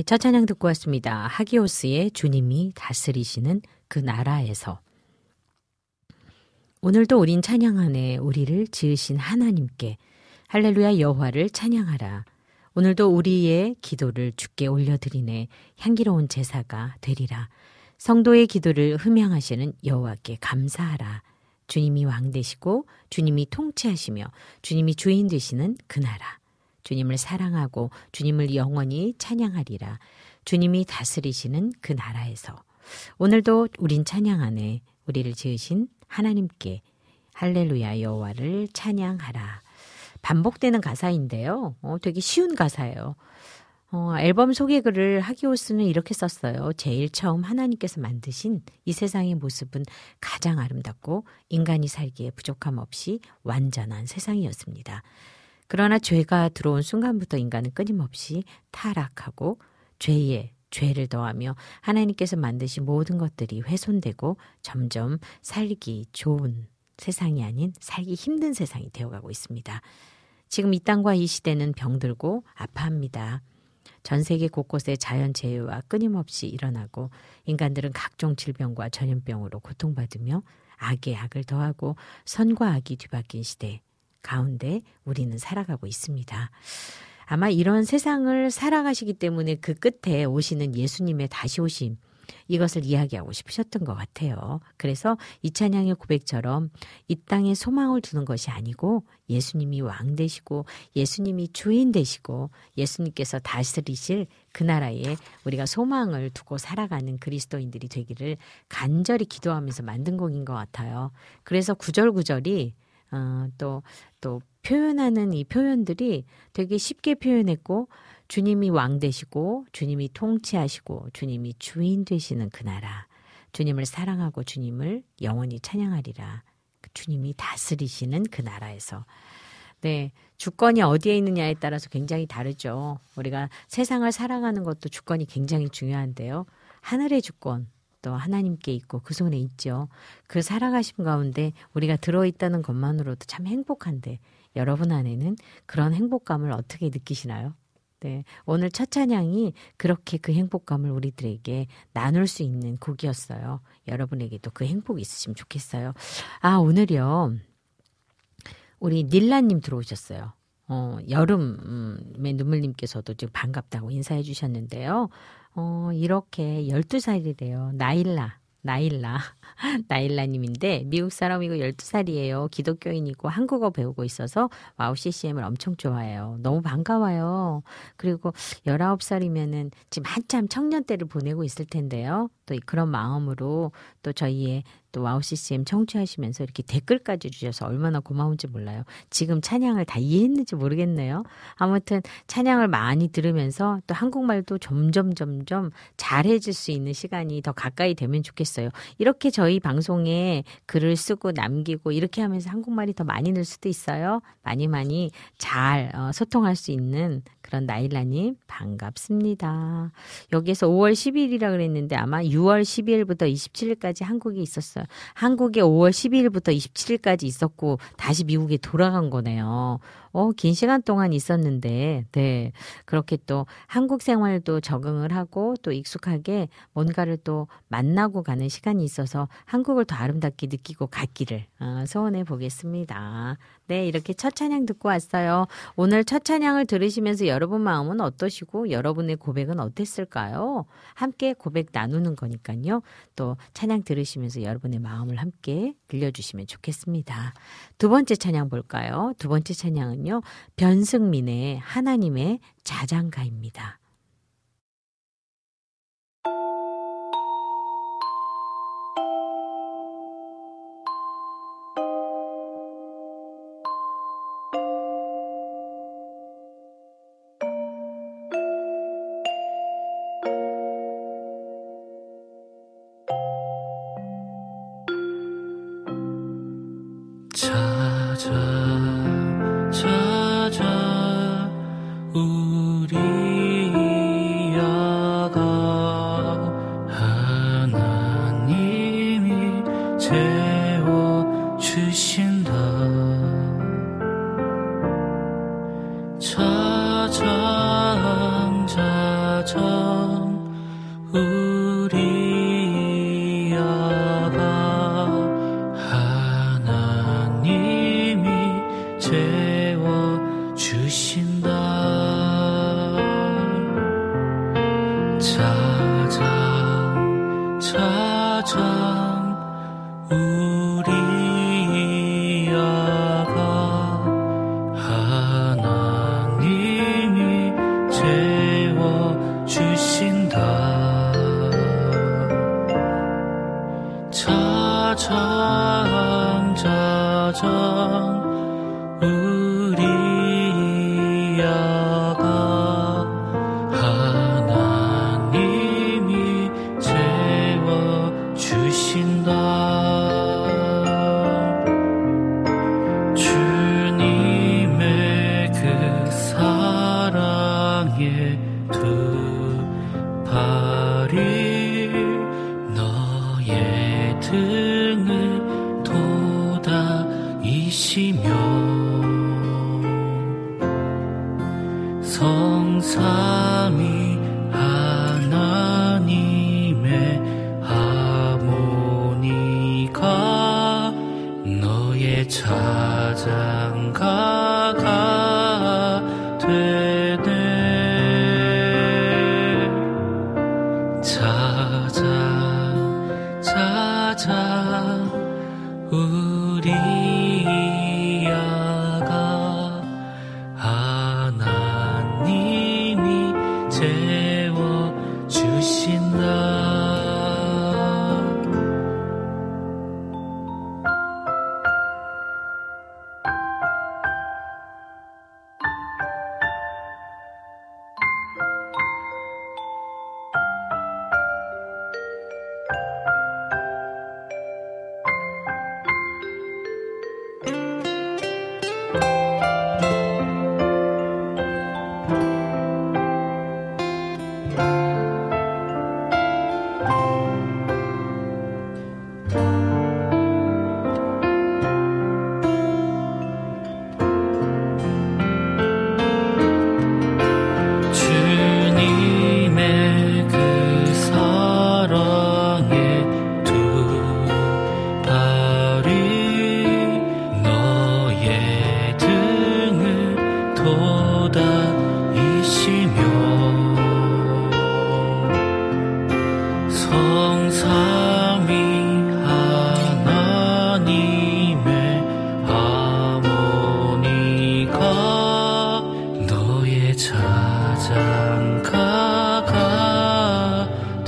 네, 첫 찬양 듣고 왔습니다. 하기오스의 주님이 다스리시는 그 나라에서. 오늘도 우린 찬양 안에 우리를 지으신 하나님께 할렐루야 여호와를 찬양하라. 오늘도 우리의 기도를 주께 올려드리네 향기로운 제사가 되리라. 성도의 기도를 흠양하시는 여호와께 감사하라. 주님이 왕 되시고 주님이 통치하시며 주님이 주인 되시는 그 나라. 주님을 사랑하고 주님을 영원히 찬양하리라. 주님이 다스리시는 그 나라에서 오늘도 우린 찬양 안에 우리를 지으신 하나님께 할렐루야 여호와를 찬양하라. 반복되는 가사인데요. 어, 되게 쉬운 가사예요. 어, 앨범 소개글을 하기오스는 이렇게 썼어요. 제일 처음 하나님께서 만드신 이 세상의 모습은 가장 아름답고 인간이 살기에 부족함 없이 완전한 세상이었습니다. 그러나 죄가 들어온 순간부터 인간은 끊임없이 타락하고 죄에 죄를 더하며 하나님께서 만드신 모든 것들이 훼손되고 점점 살기 좋은 세상이 아닌 살기 힘든 세상이 되어가고 있습니다. 지금 이 땅과 이 시대는 병들고 아파합니다. 전 세계 곳곳에 자연 재해와 끊임없이 일어나고 인간들은 각종 질병과 전염병으로 고통받으며 악에 악을 더하고 선과 악이 뒤바뀐 시대 가운데 우리는 살아가고 있습니다. 아마 이런 세상을 살아가시기 때문에 그 끝에 오시는 예수님의 다시 오심, 이것을 이야기하고 싶으셨던 것 같아요. 그래서 이 찬양의 고백처럼 이 땅에 소망을 두는 것이 아니고 예수님이 왕 되시고 예수님이 주인 되시고 예수님께서 다스리실 그 나라에 우리가 소망을 두고 살아가는 그리스도인들이 되기를 간절히 기도하면서 만든 곡인 것 같아요. 그래서 구절구절이 어, 또, 또 표현하는 이 표현들이 되게 쉽게 표현했고 주님이 왕 되시고 주님이 통치하시고 주님이 주인 되시는 그 나라 주님을 사랑하고 주님을 영원히 찬양하리라. 그 주님이 다스리시는 그 나라에서. 네 주권이 어디에 있느냐에 따라서 굉장히 다르죠. 우리가 세상을 살아가는 것도 주권이 굉장히 중요한데요. 하늘의 주권 또 하나님께 있고 그 손에 있죠. 그 살아가심 가운데 우리가 들어있다는 것만으로도 참 행복한데 여러분 안에는 그런 행복감을 어떻게 느끼시나요? 네. 오늘 첫 찬양이 그렇게 그 행복감을 우리들에게 나눌 수 있는 곡이었어요. 여러분에게도 그 행복이 있으시면 좋겠어요. 아, 오늘이요. 우리 닐라님 들어오셨어요. 어, 여름의 눈물님께서도 지금 반갑다고 인사해 주셨는데요. 어, 이렇게 12살이래요. 나일라. 나일라. 나일라님인데, 미국 사람이고 12살이에요. 기독교인이고 한국어 배우고 있어서 와우 CCM을 엄청 좋아해요. 너무 반가워요. 그리고 19살이면은 지금 한참 청년 때를 보내고 있을 텐데요. 또 그런 마음으로 또 저희의 또 와우 CCM 청취하시면서 이렇게 댓글까지 주셔서 얼마나 고마운지 몰라요. 지금 찬양을 다 이해했는지 모르겠네요. 아무튼 찬양을 많이 들으면서 또 한국말도 점점 점점 잘해질 수 있는 시간이 더 가까이 되면 좋겠어요. 이렇게 저희 방송에 글을 쓰고 남기고 이렇게 하면서 한국말이 더 많이 늘 수도 있어요. 많이 많이 잘 어, 소통할 수 있는 그런 나일라님 반갑습니다. 여기에서 5월 10일이라 그랬는데 아마 6월 12일부터 27일까지 한국에 있었어요. 한국에 5월 12일부터 27일까지 있었고 다시 미국에 돌아간 거네요. 어, 긴 시간 동안 있었는데, 네. 그렇게 또 한국 생활도 적응을 하고 또 익숙하게 뭔가를 또 만나고 가는 시간이 있어서 한국을 더 아름답게 느끼고 갔기를 어, 소원해 보겠습니다. 네, 이렇게 첫 찬양 듣고 왔어요. 오늘 첫 찬양을 들으시면서 여러분 마음은 어떠시고 여러분의 고백은 어땠을까요? 함께 고백 나누는 거니까요. 또 찬양 들으시면서 여러분의 마음을 함께 들려주시면 좋겠습니다. 두 번째 찬양 볼까요? 두 번째 찬양은 요. 변승민의 하나님의 자장가입니다.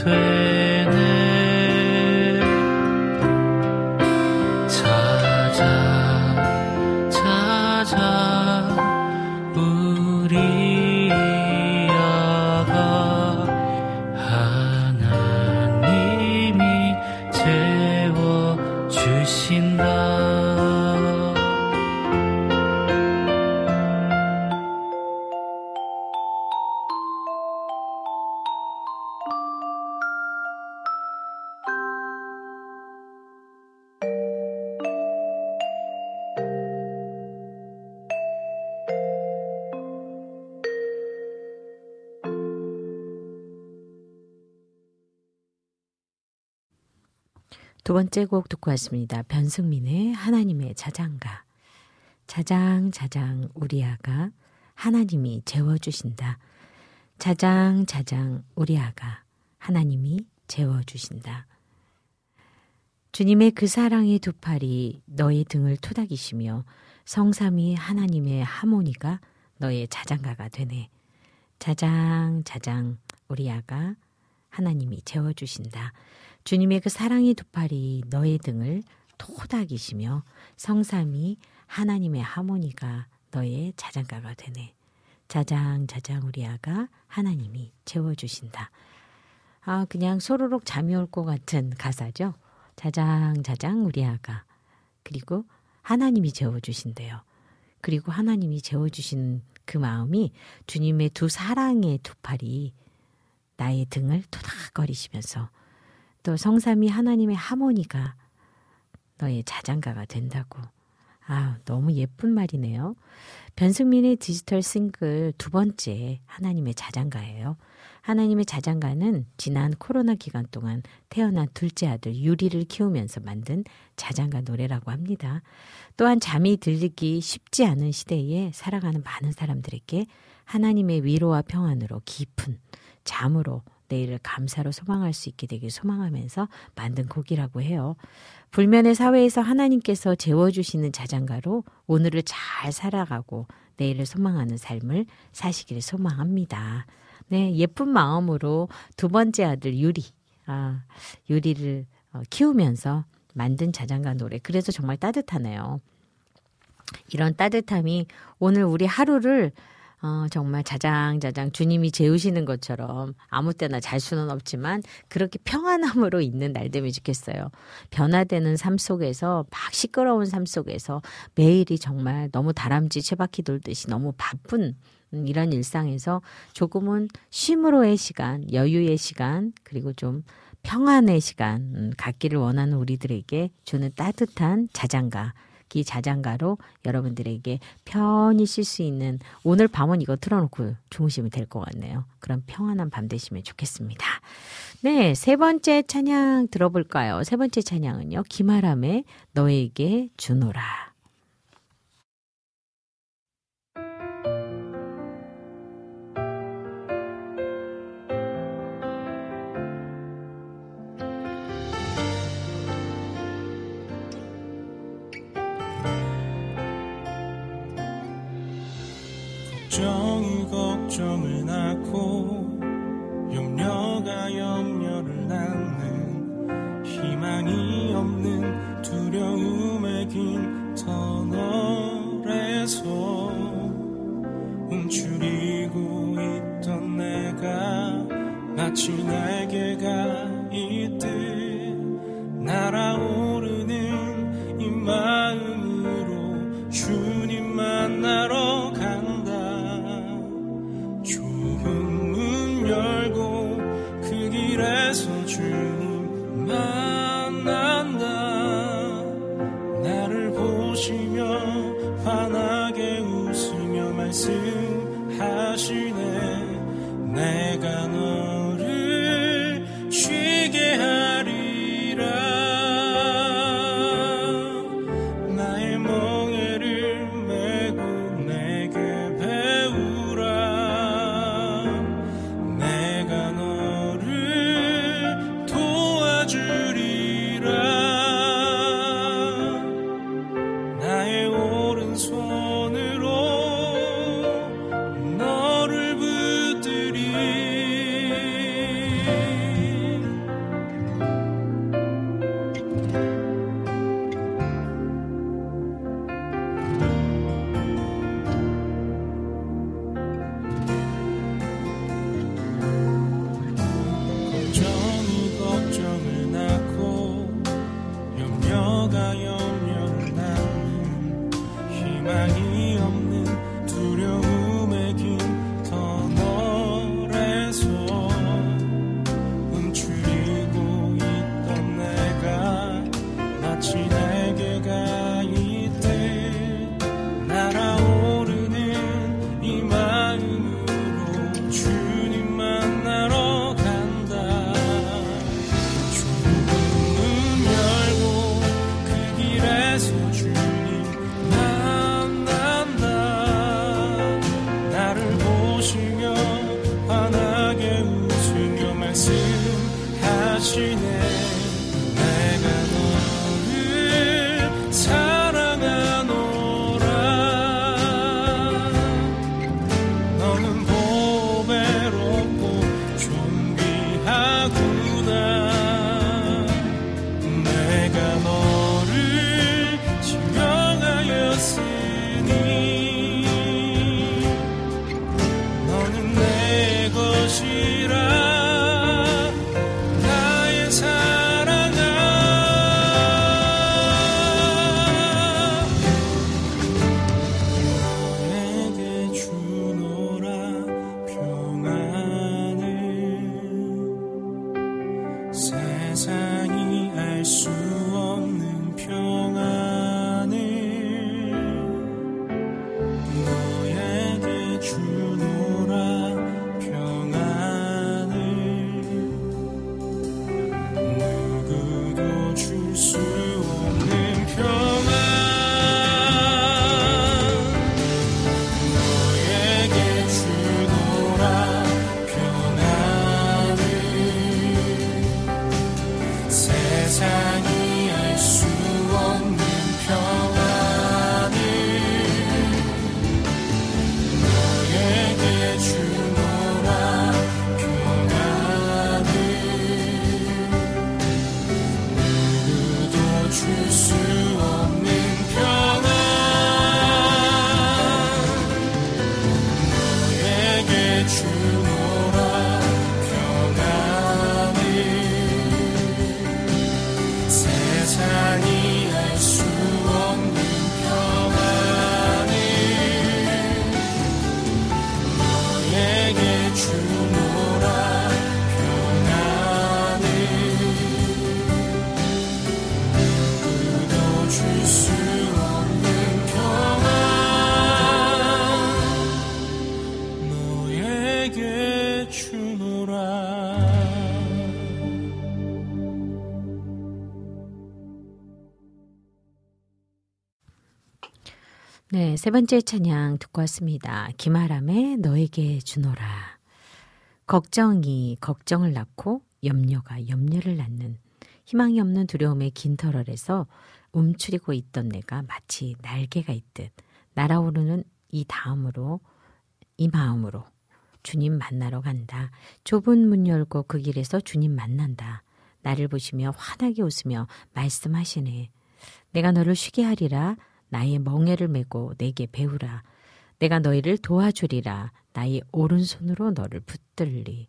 자 두 번째 곡 듣고 왔습니다. 변승민의 하나님의 자장가. 자장, 자장, 우리 아가 하나님이 재워주신다. 자장, 자장, 우리 아가 하나님이 재워주신다. 주님의 그 사랑의 두 팔이 너의 등을 토닥이시며 성삼이 하나님의 하모니가 너의 자장가가 되네. 자장, 자장, 우리 아가 하나님이 재워주신다. 주님의 그 사랑의 두 팔이 너의 등을 토닥이시며 성삼이 하나님의 하모니가 너의 자장가가 되네. 자장 자장 우리 아가 하나님이 채워주신다. 아 그냥 소로록 잠이 올 것 같은 가사죠. 자장 자장 우리 아가 그리고 하나님이 재워주신대요. 그리고 하나님이 재워주신 그 마음이 주님의 두 사랑의 두 팔이 나의 등을 토닥거리시면서 또 성삼이 하나님의 하모니가 너의 자장가가 된다고 아, 너무 예쁜 말이네요. 변승민의 디지털 싱글 두 번째 하나님의 자장가예요. 하나님의 자장가는 지난 코로나 기간 동안 태어난 둘째 아들 유리를 키우면서 만든 자장가 노래라고 합니다. 또한 잠이 들기 쉽지 않은 시대에 살아가는 많은 사람들에게 하나님의 위로와 평안으로 깊은 잠으로 내일을 감사로 소망할 수 있게 되길 소망하면서 만든 곡이라고 해요. 불면의 사회에서 하나님께서 재워주시는 자장가로 오늘을 잘 살아가고 내일을 소망하는 삶을 사시기를 소망합니다. 네, 예쁜 마음으로 두 번째 아들 유리, 아, 유리를 어, 키우면서 만든 자장가 노래. 그래서 정말 따뜻하네요. 이런 따뜻함이 오늘 우리 하루를 어, 정말 자장자장 주님이 재우시는 것처럼 아무 때나 잘 수는 없지만 그렇게 평안함으로 있는 날 되면 좋겠어요. 변화되는 삶 속에서 막 시끄러운 삶 속에서 매일이 정말 너무 다람쥐 채바퀴 돌듯이 너무 바쁜 음, 이런 일상에서 조금은 쉼으로의 시간, 여유의 시간, 그리고 좀 평안의 시간 음, 갖기를 원하는 우리들에게 주는 따뜻한 자장가. 이 자장가로 여러분들에게 편히 쉴 수 있는 오늘 밤은 이거 틀어놓고 주무시면 될 것 같네요. 그럼 평안한 밤 되시면 좋겠습니다. 네, 세 번째 찬양 들어볼까요? 세 번째 찬양은요. 김아람의 너에게 주노라. soon. 세 번째 찬양 듣고 왔습니다. 김아람의 너에게 주노라. 걱정이 걱정을 낳고 염려가 염려를 낳는 희망이 없는 두려움의 긴 터널에서 움츠리고 있던 내가 마치 날개가 있듯 날아오르는 이 다음으로 이 마음으로 주님 만나러 간다. 좁은 문 열고 그 길에서 주님 만난다. 나를 보시며 환하게 웃으며 말씀하시네. 내가 너를 쉬게 하리라. 나의 멍에를 메고 내게 배우라. 내가 너희를 도와주리라. 나의 오른손으로 너를 붙들리.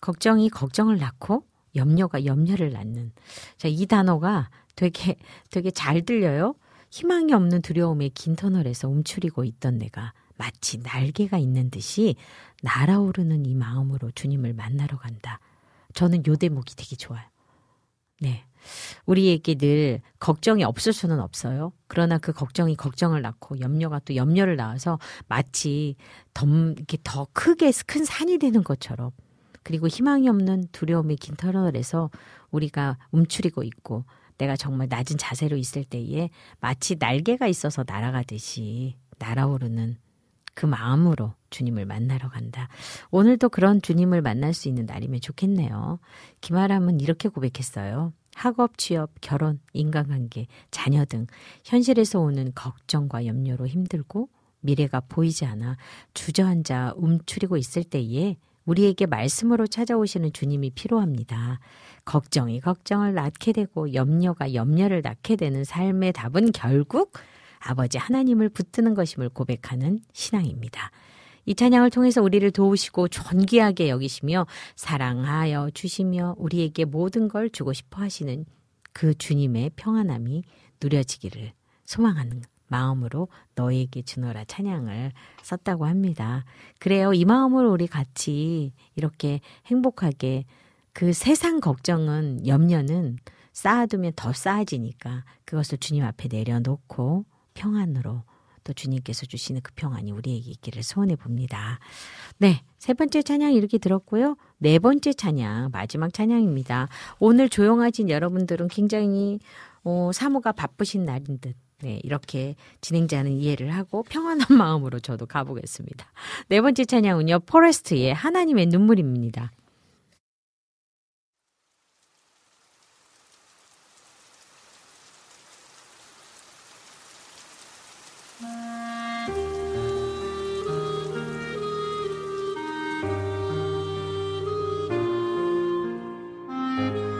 걱정이 걱정을 낳고 염려가 염려를 낳는. 자, 이 단어가 되게 되게 잘 들려요. 희망이 없는 두려움의 긴 터널에서 움츠리고 있던 내가 마치 날개가 있는 듯이 날아오르는 이 마음으로 주님을 만나러 간다. 저는 요 대목이 되게 좋아요. 네. 우리에게 늘 걱정이 없을 수는 없어요. 그러나 그 걱정이 걱정을 낳고 염려가 또 염려를 낳아서 마치 더, 이렇게 더 크게 큰 산이 되는 것처럼 그리고 희망이 없는 두려움의 긴 터널에서 우리가 움츠리고 있고 내가 정말 낮은 자세로 있을 때에 마치 날개가 있어서 날아가듯이 날아오르는 그 마음으로 주님을 만나러 간다. 오늘도 그런 주님을 만날 수 있는 날이면 좋겠네요. 김아람은 이렇게 고백했어요. 학업, 취업, 결혼, 인간관계, 자녀 등 현실에서 오는 걱정과 염려로 힘들고 미래가 보이지 않아 주저앉아 움츠리고 있을 때에 우리에게 말씀으로 찾아오시는 주님이 필요합니다. 걱정이 걱정을 낳게 되고 염려가 염려를 낳게 되는 삶의 답은 결국 아버지 하나님을 붙드는 것임을 고백하는 신앙입니다. 이 찬양을 통해서 우리를 도우시고 존귀하게 여기시며 사랑하여 주시며 우리에게 모든 걸 주고 싶어 하시는 그 주님의 평안함이 누려지기를 소망하는 마음으로 너에게 주노라 찬양을 썼다고 합니다. 그래요. 이 마음으로 우리 같이 이렇게 행복하게 그 세상 걱정은 염려는 쌓아두면 더 쌓아지니까 그것을 주님 앞에 내려놓고 평안으로 또 주님께서 주시는 그 평안이 우리에게 있기를 소원해 봅니다. 네. 세 번째 찬양 이렇게 들었고요. 네 번째 찬양, 마지막 찬양입니다. 오늘 조용하신 여러분들은 굉장히, 어, 사모가 바쁘신 날인 듯. 네, 이렇게 진행자는 이해를 하고 평안한 마음으로 저도 가보겠습니다. 네 번째 찬양은요, 포레스트의 하나님의 눈물입니다. 하나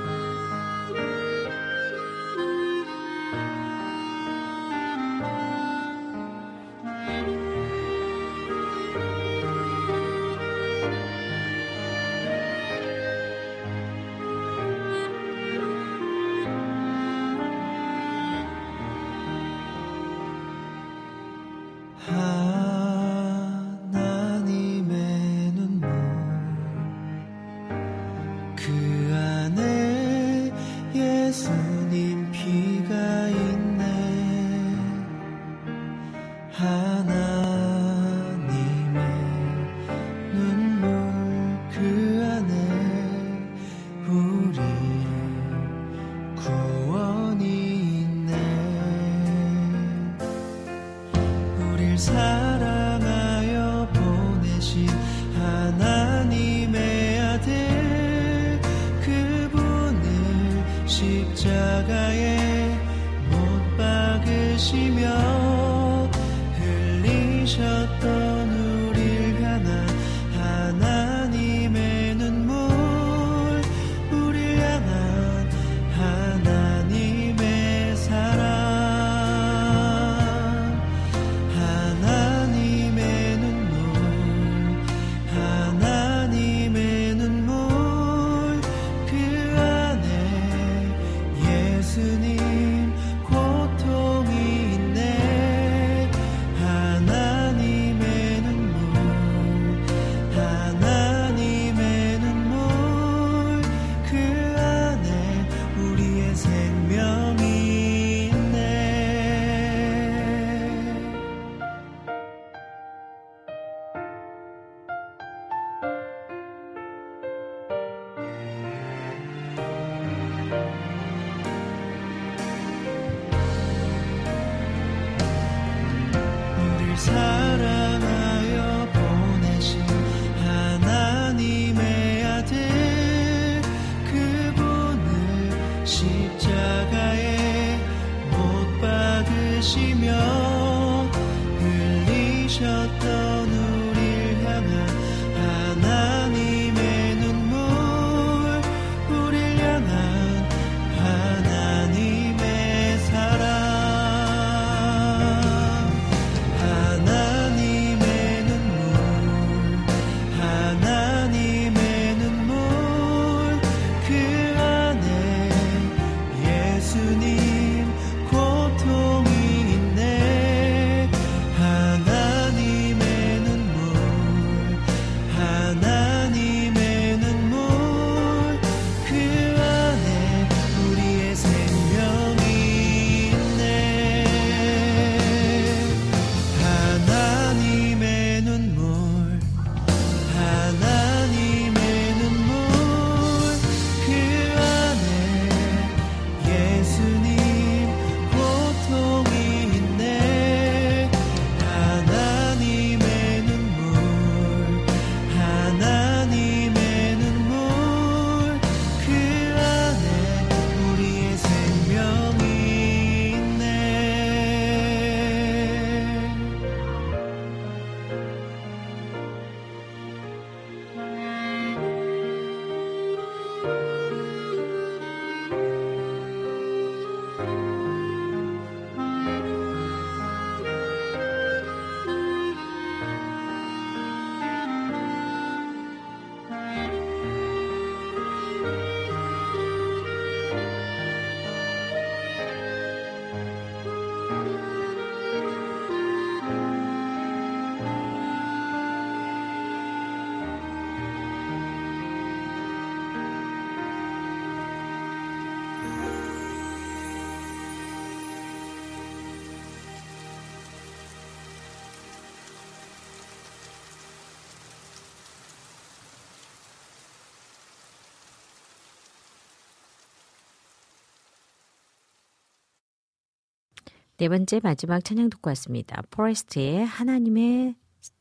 네 번째 마지막 찬양 듣고 왔습니다. 포레스트의 하나님의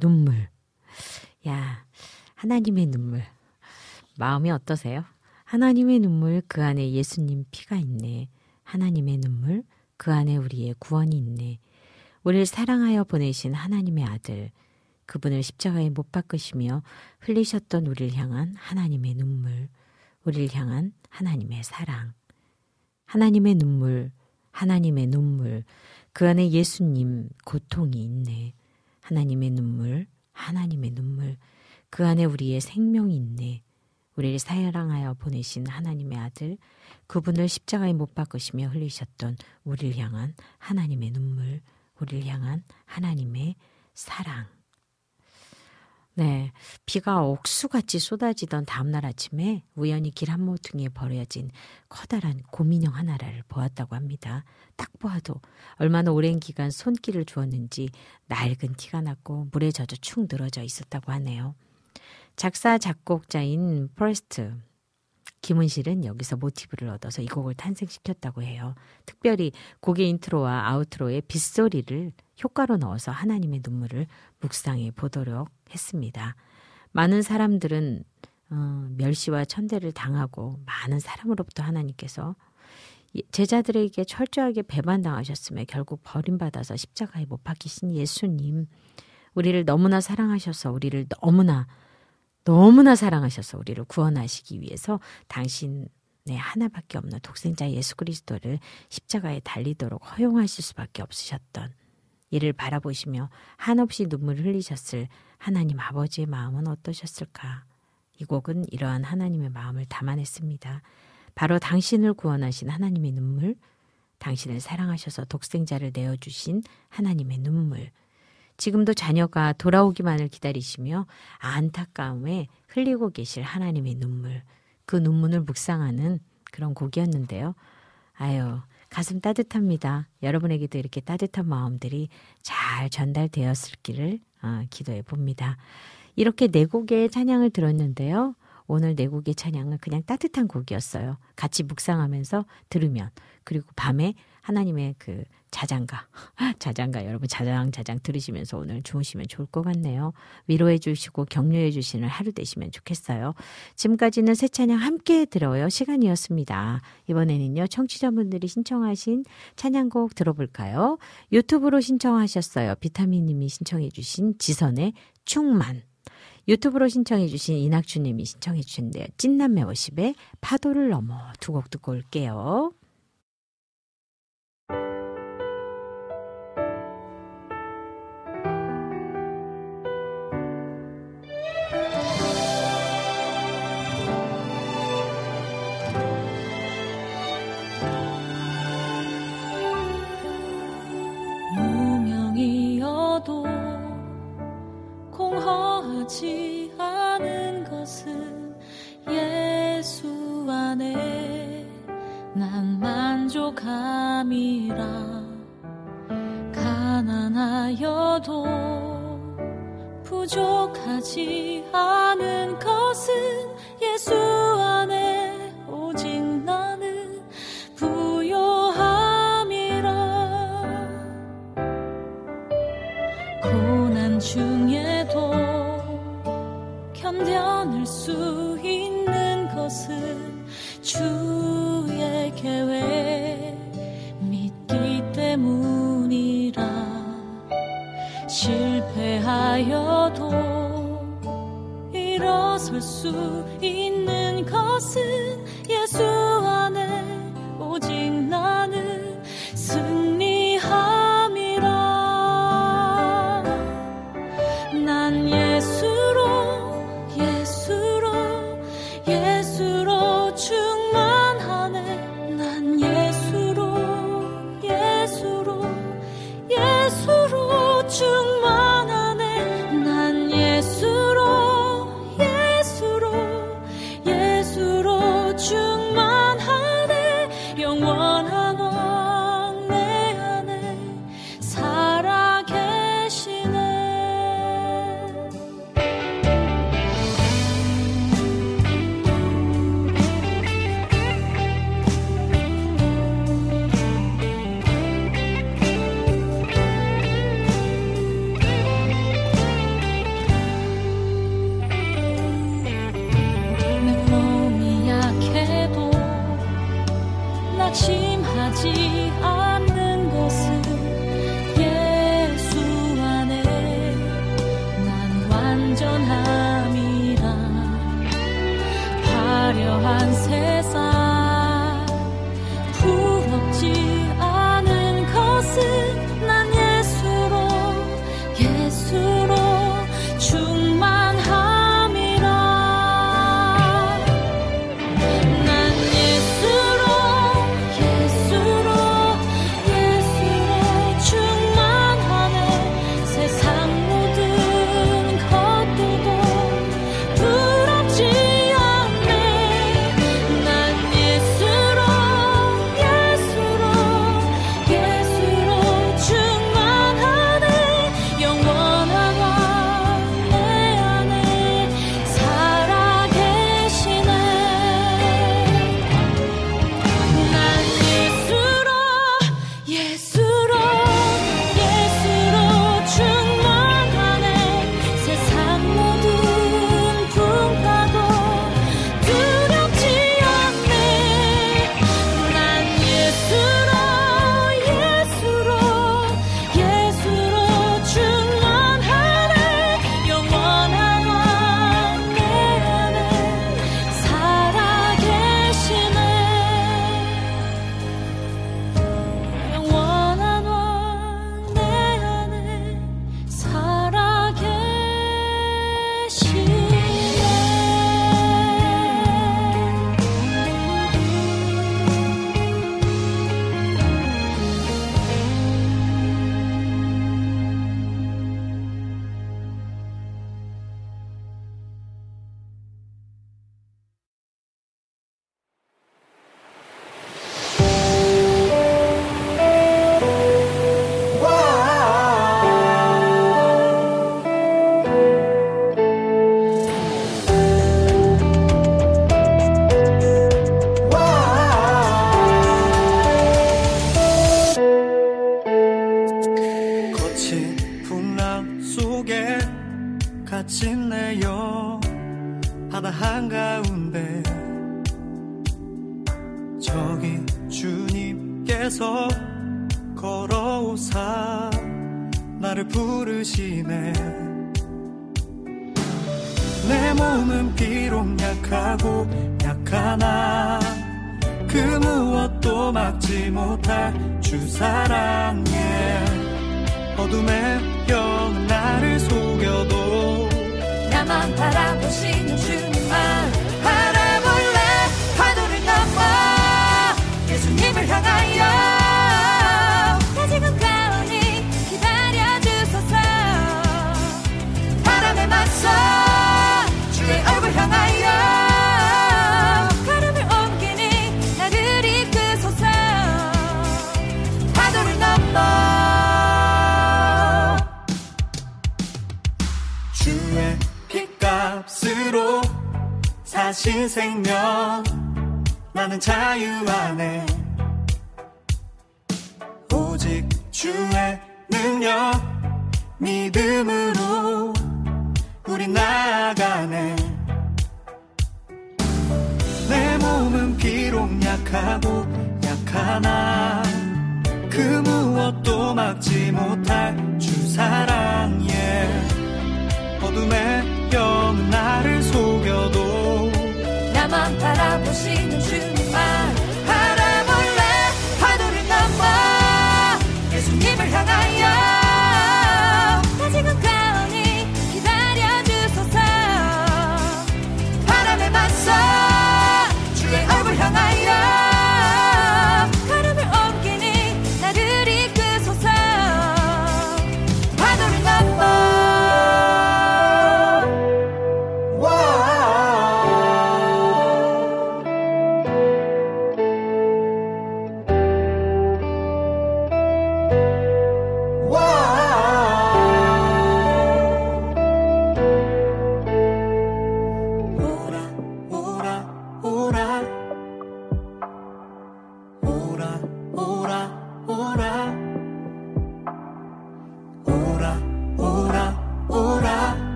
눈물. 야, 하나님의 눈물. 마음이 어떠세요? 하나님의 눈물 그 안에 예수님 피가 있네. 하나님의 눈물 그 안에 우리의 구원이 있네. 우리를 사랑하여 보내신 하나님의 아들 그분을 십자가에 못 박으시며 흘리셨던 우리를 향한 하나님의 눈물 우리를 향한 하나님의 사랑 하나님의 눈물 하나님의 눈물 그 안에 예수님 고통이 있네. 하나님의 눈물 하나님의 눈물 그 안에 우리의 생명이 있네. 우리를 사랑하여 보내신 하나님의 아들, 그분을 십자가에 못 박으시며 흘리셨던 우리를 향한 하나님의 눈물, 우리를 향한 하나님의 사랑. 네. 비가 옥수같이 쏟아지던 다음날 아침에 우연히 길 한모퉁이에 버려진 커다란 곰인형 하나를 보았다고 합니다. 딱 보아도 얼마나 오랜 기간 손길을 주었는지 낡은 티가 났고 물에 젖어 축 늘어져 있었다고 하네요. 작사 작곡자인 퍼레스트 김은실은 여기서 모티브를 얻어서 이 곡을 탄생시켰다고 해요. 특별히 곡의 인트로와 아우트로의 빗소리를 효과로 넣어서 하나님의 눈물을 묵상해 보도록 했습니다. 많은 사람들은 어, 멸시와 천대를 당하고 많은 사람으로부터 하나님께서 제자들에게 철저하게 배반당하셨음에 결국 버림받아서 십자가에 못 박히신 예수님 우리를 너무나 사랑하셔서 우리를 너무나 너무나 사랑하셔서 우리를 구원하시기 위해서 당신의 하나밖에 없는 독생자 예수 그리스도를 십자가에 달리도록 허용하실 수밖에 없으셨던 이를 바라보시며 한없이 눈물을 흘리셨을 하나님 아버지의 마음은 어떠셨을까? 이 곡은 이러한 하나님의 마음을 담아냈습니다. 바로 당신을 구원하신 하나님의 눈물, 당신을 사랑하셔서 독생자를 내어주신 하나님의 눈물, 지금도 자녀가 돌아오기만을 기다리시며 안타까움에 흘리고 계실 하나님의 눈물, 그 눈물을 묵상하는 그런 곡이었는데요. 아유, 가슴 따뜻합니다. 여러분에게도 이렇게 따뜻한 마음들이 잘 전달되었을기를 어, 기도해 봅니다. 이렇게 네 곡의 찬양을 들었는데요. 오늘 네 곡의 찬양은 그냥 따뜻한 곡이었어요. 같이 묵상하면서 들으면 그리고 밤에 하나님의 그 자장가, 자장가 여러분 자장 자장 들으시면서 오늘 주무시면 좋을 것 같네요. 위로해 주시고 격려해 주시는 하루 되시면 좋겠어요. 지금까지는 새 찬양 함께 들어요 시간이었습니다. 이번에는요 청취자분들이 신청하신 찬양곡 들어볼까요? 유튜브로 신청하셨어요. 비타민님이 신청해 주신 지선의 충만. 유튜브로 신청해 주신 이낙주님이 신청해 주셨는데요. 찐남매 워십의 파도를 넘어 두 곡 듣고 올게요. 만족함이라 가난하여도 부족하지 않은 것은 일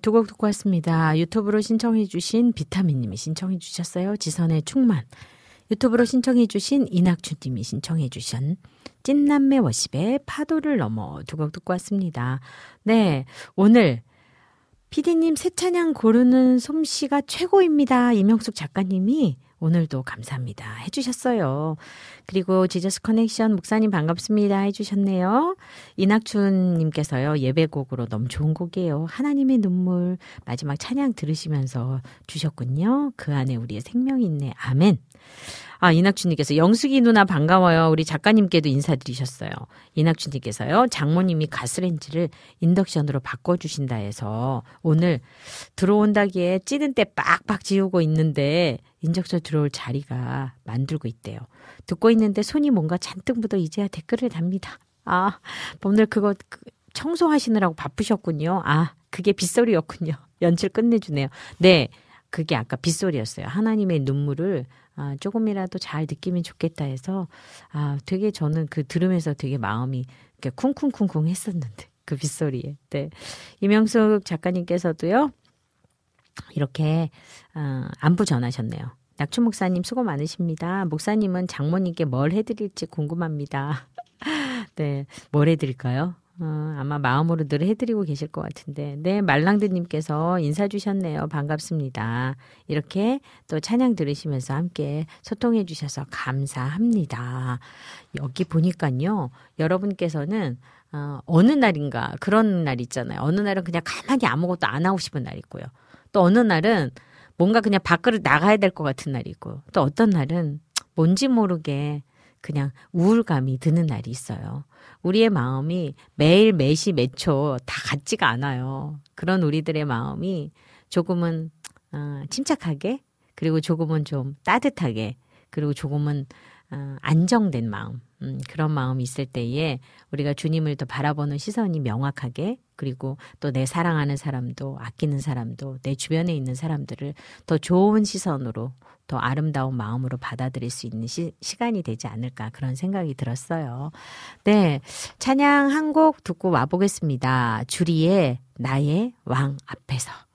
두 곡 듣고 왔습니다. 유튜브로 신청해 주신 비타민님이 신청해 주셨어요. 지선의 충만. 유튜브로 신청해 주신 이낙주님이 신청해 주신 찐남매 워십의 파도를 넘어 두 곡 듣고 왔습니다. 네, 오늘 피디님 새 찬양 고르는 솜씨가 최고입니다. 이명숙 작가님이 오늘도 감사합니다. 해주셨어요. 그리고 지저스 커넥션 목사님 반갑습니다. 해주셨네요. 이낙춘님께서요, 예배곡으로 너무 좋은 곡이에요. 하나님의 눈물, 마지막 찬양 들으시면서 주셨군요. 그 안에 우리의 생명이 있네. 아멘. 아, 이낙춘님께서 영숙이 누나 반가워요. 우리 작가님께도 인사드리셨어요. 이낙춘님께서요, 장모님이 가스렌지를 인덕션으로 바꿔주신다 해서 오늘 들어온다기에 찌든 때 빡빡 지우고 있는데 인적션 들어올 자리가 만들고 있대요. 듣고 있는데 손이 뭔가 잔뜩 묻어 이제야 댓글을 답니다. 아, 오늘 그거 그 청소하시느라고 바쁘셨군요. 아, 그게 빗소리였군요. 연출 끝내주네요. 네. 그게 아까 빗소리였어요. 하나님의 눈물을 아, 조금이라도 잘 느끼면 좋겠다 해서 아, 되게 저는 그 들으면서 되게 마음이 쿵쿵쿵쿵 했었는데 그 빗소리에. 네. 이명숙 작가님께서도요. 이렇게 어, 안부 전하셨네요. 낙춘 목사님 수고 많으십니다. 목사님은 장모님께 뭘 해드릴지 궁금합니다. 네, 뭘 해드릴까요? 어, 아마 마음으로 늘 해드리고 계실 것 같은데. 네, 말랑드님께서 인사 주셨네요. 반갑습니다. 이렇게 또 찬양 들으시면서 함께 소통해 주셔서 감사합니다. 여기 보니까요. 여러분께서는 어, 어느 날인가 그런 날 있잖아요. 어느 날은 그냥 가만히 아무것도 안 하고 싶은 날 있고요. 또 어느 날은 뭔가 그냥 밖으로 나가야 될 것 같은 날이 있고 또 어떤 날은 뭔지 모르게 그냥 우울감이 드는 날이 있어요. 우리의 마음이 매일 매시 매초 다 같지가 않아요. 그런 우리들의 마음이 조금은 어, 침착하게 그리고 조금은 좀 따뜻하게 그리고 조금은 어, 안정된 마음 음, 그런 마음이 있을 때에 우리가 주님을 더 바라보는 시선이 명확하게 그리고 또 내 사랑하는 사람도 아끼는 사람도 내 주변에 있는 사람들을 더 좋은 시선으로 더 아름다운 마음으로 받아들일 수 있는 시, 시간이 되지 않을까 그런 생각이 들었어요. 네. 찬양 한 곡 듣고 와보겠습니다. 주리의 나의 왕 앞에서.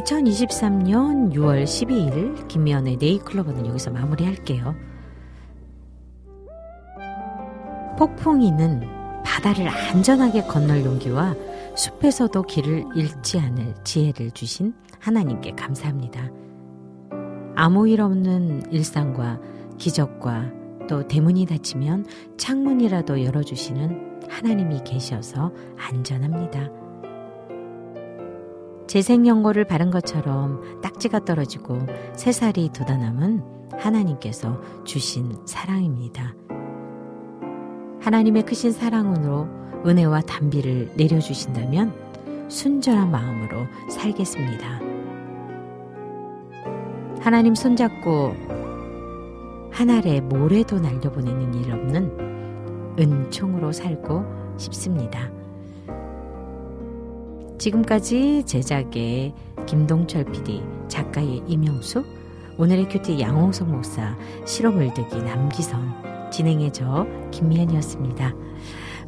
2023년 6월 12일 김미연의 네이클로버는 여기서 마무리할게요. 폭풍이는 바다를 안전하게 건널 용기와 숲에서도 길을 잃지 않을 지혜를 주신 하나님께 감사합니다. 아무 일 없는 일상과 기적과 또 대문이 닫히면 창문이라도 열어주시는 하나님이 계셔서 안전합니다. 재생연고를 바른 것처럼 딱지가 떨어지고 새살이 돋아남은 하나님께서 주신 사랑입니다. 하나님의 크신 사랑으로 은혜와 단비를 내려주신다면 순전한 마음으로 살겠습니다. 하나님 손잡고 하늘에 모래도 날려보내는 일 없는 은총으로 살고 싶습니다. 지금까지 제작의 김동철 PD, 작가의 이명숙, 오늘의 큐티 양홍석 목사, 실험을득이 남기선, 진행의 저 김미연이었습니다.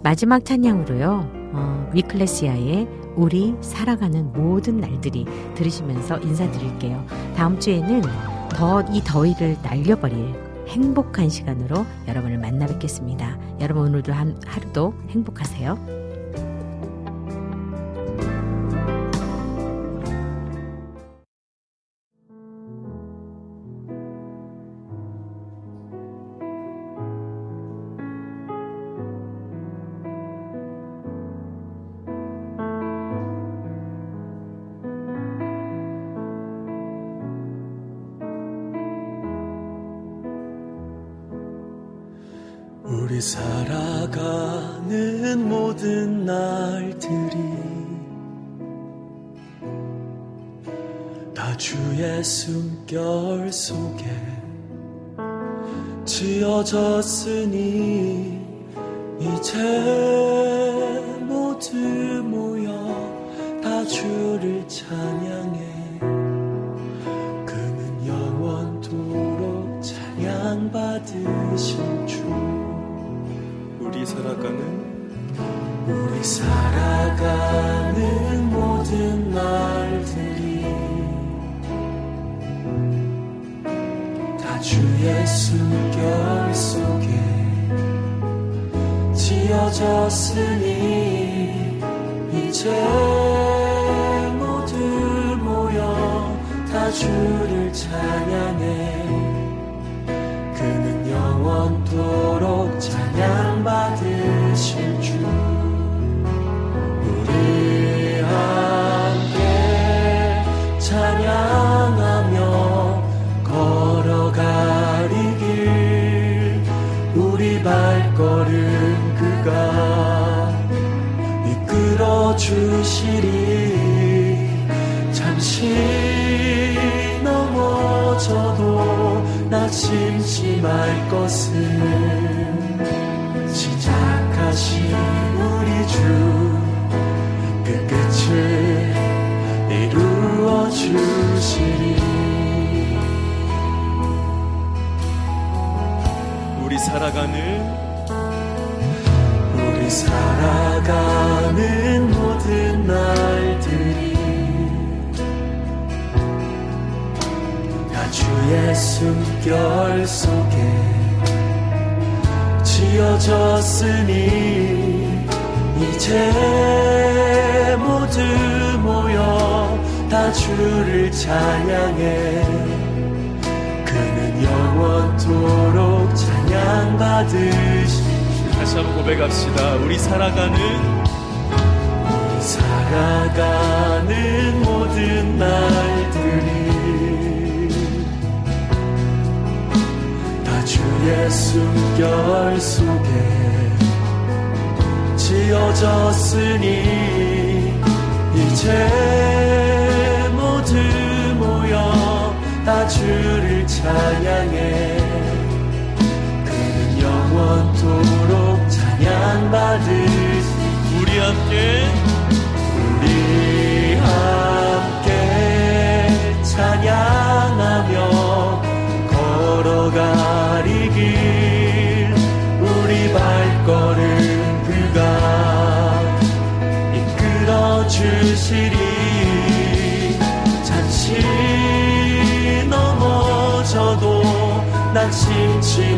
마지막 찬양으로요, 어, 위클레시아의 우리 살아가는 모든 날들이 들으시면서 인사드릴게요. 다음 주에는 더 이 더위를 날려버릴 행복한 시간으로 여러분을 만나 뵙겠습니다. 여러분 오늘도 한, 하루도 행복하세요.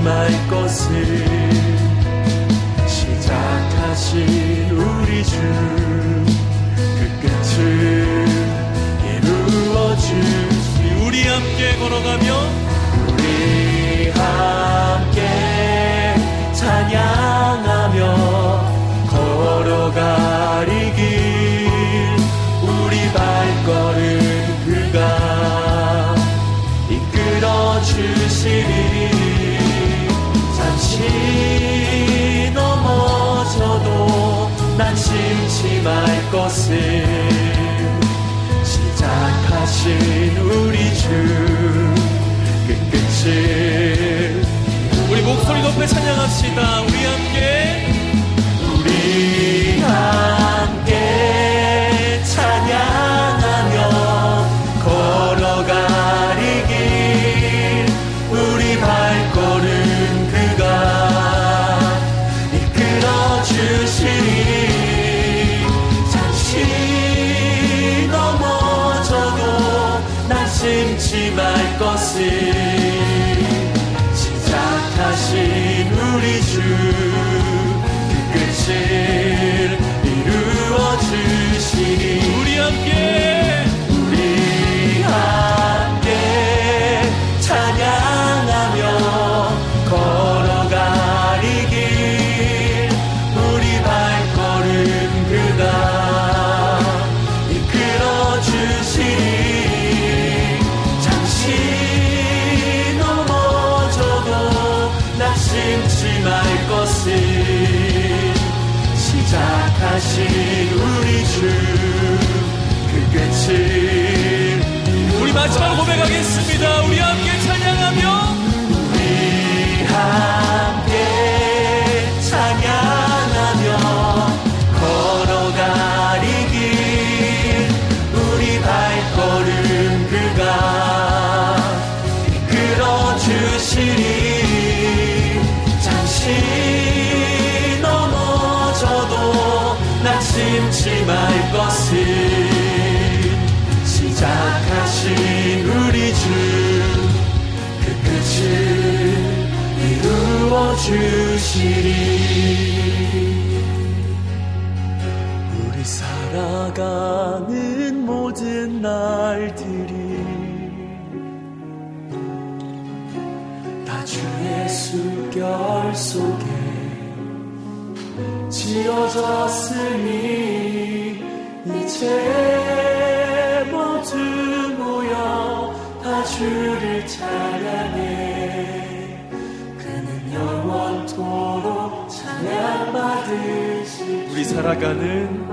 말 것을 시작하신 우리 주 그 끝을 이루어 주시 우리 함께 걸어가며 우리 함께 말 것을 시작하신 우리 주 그 끝끝을 우리 목소리 높여 찬양합시다. 우리 함께 주시리. 우리 살아가는 모든 날들이 다 주의 숨결 속에 지어졌어 살아가는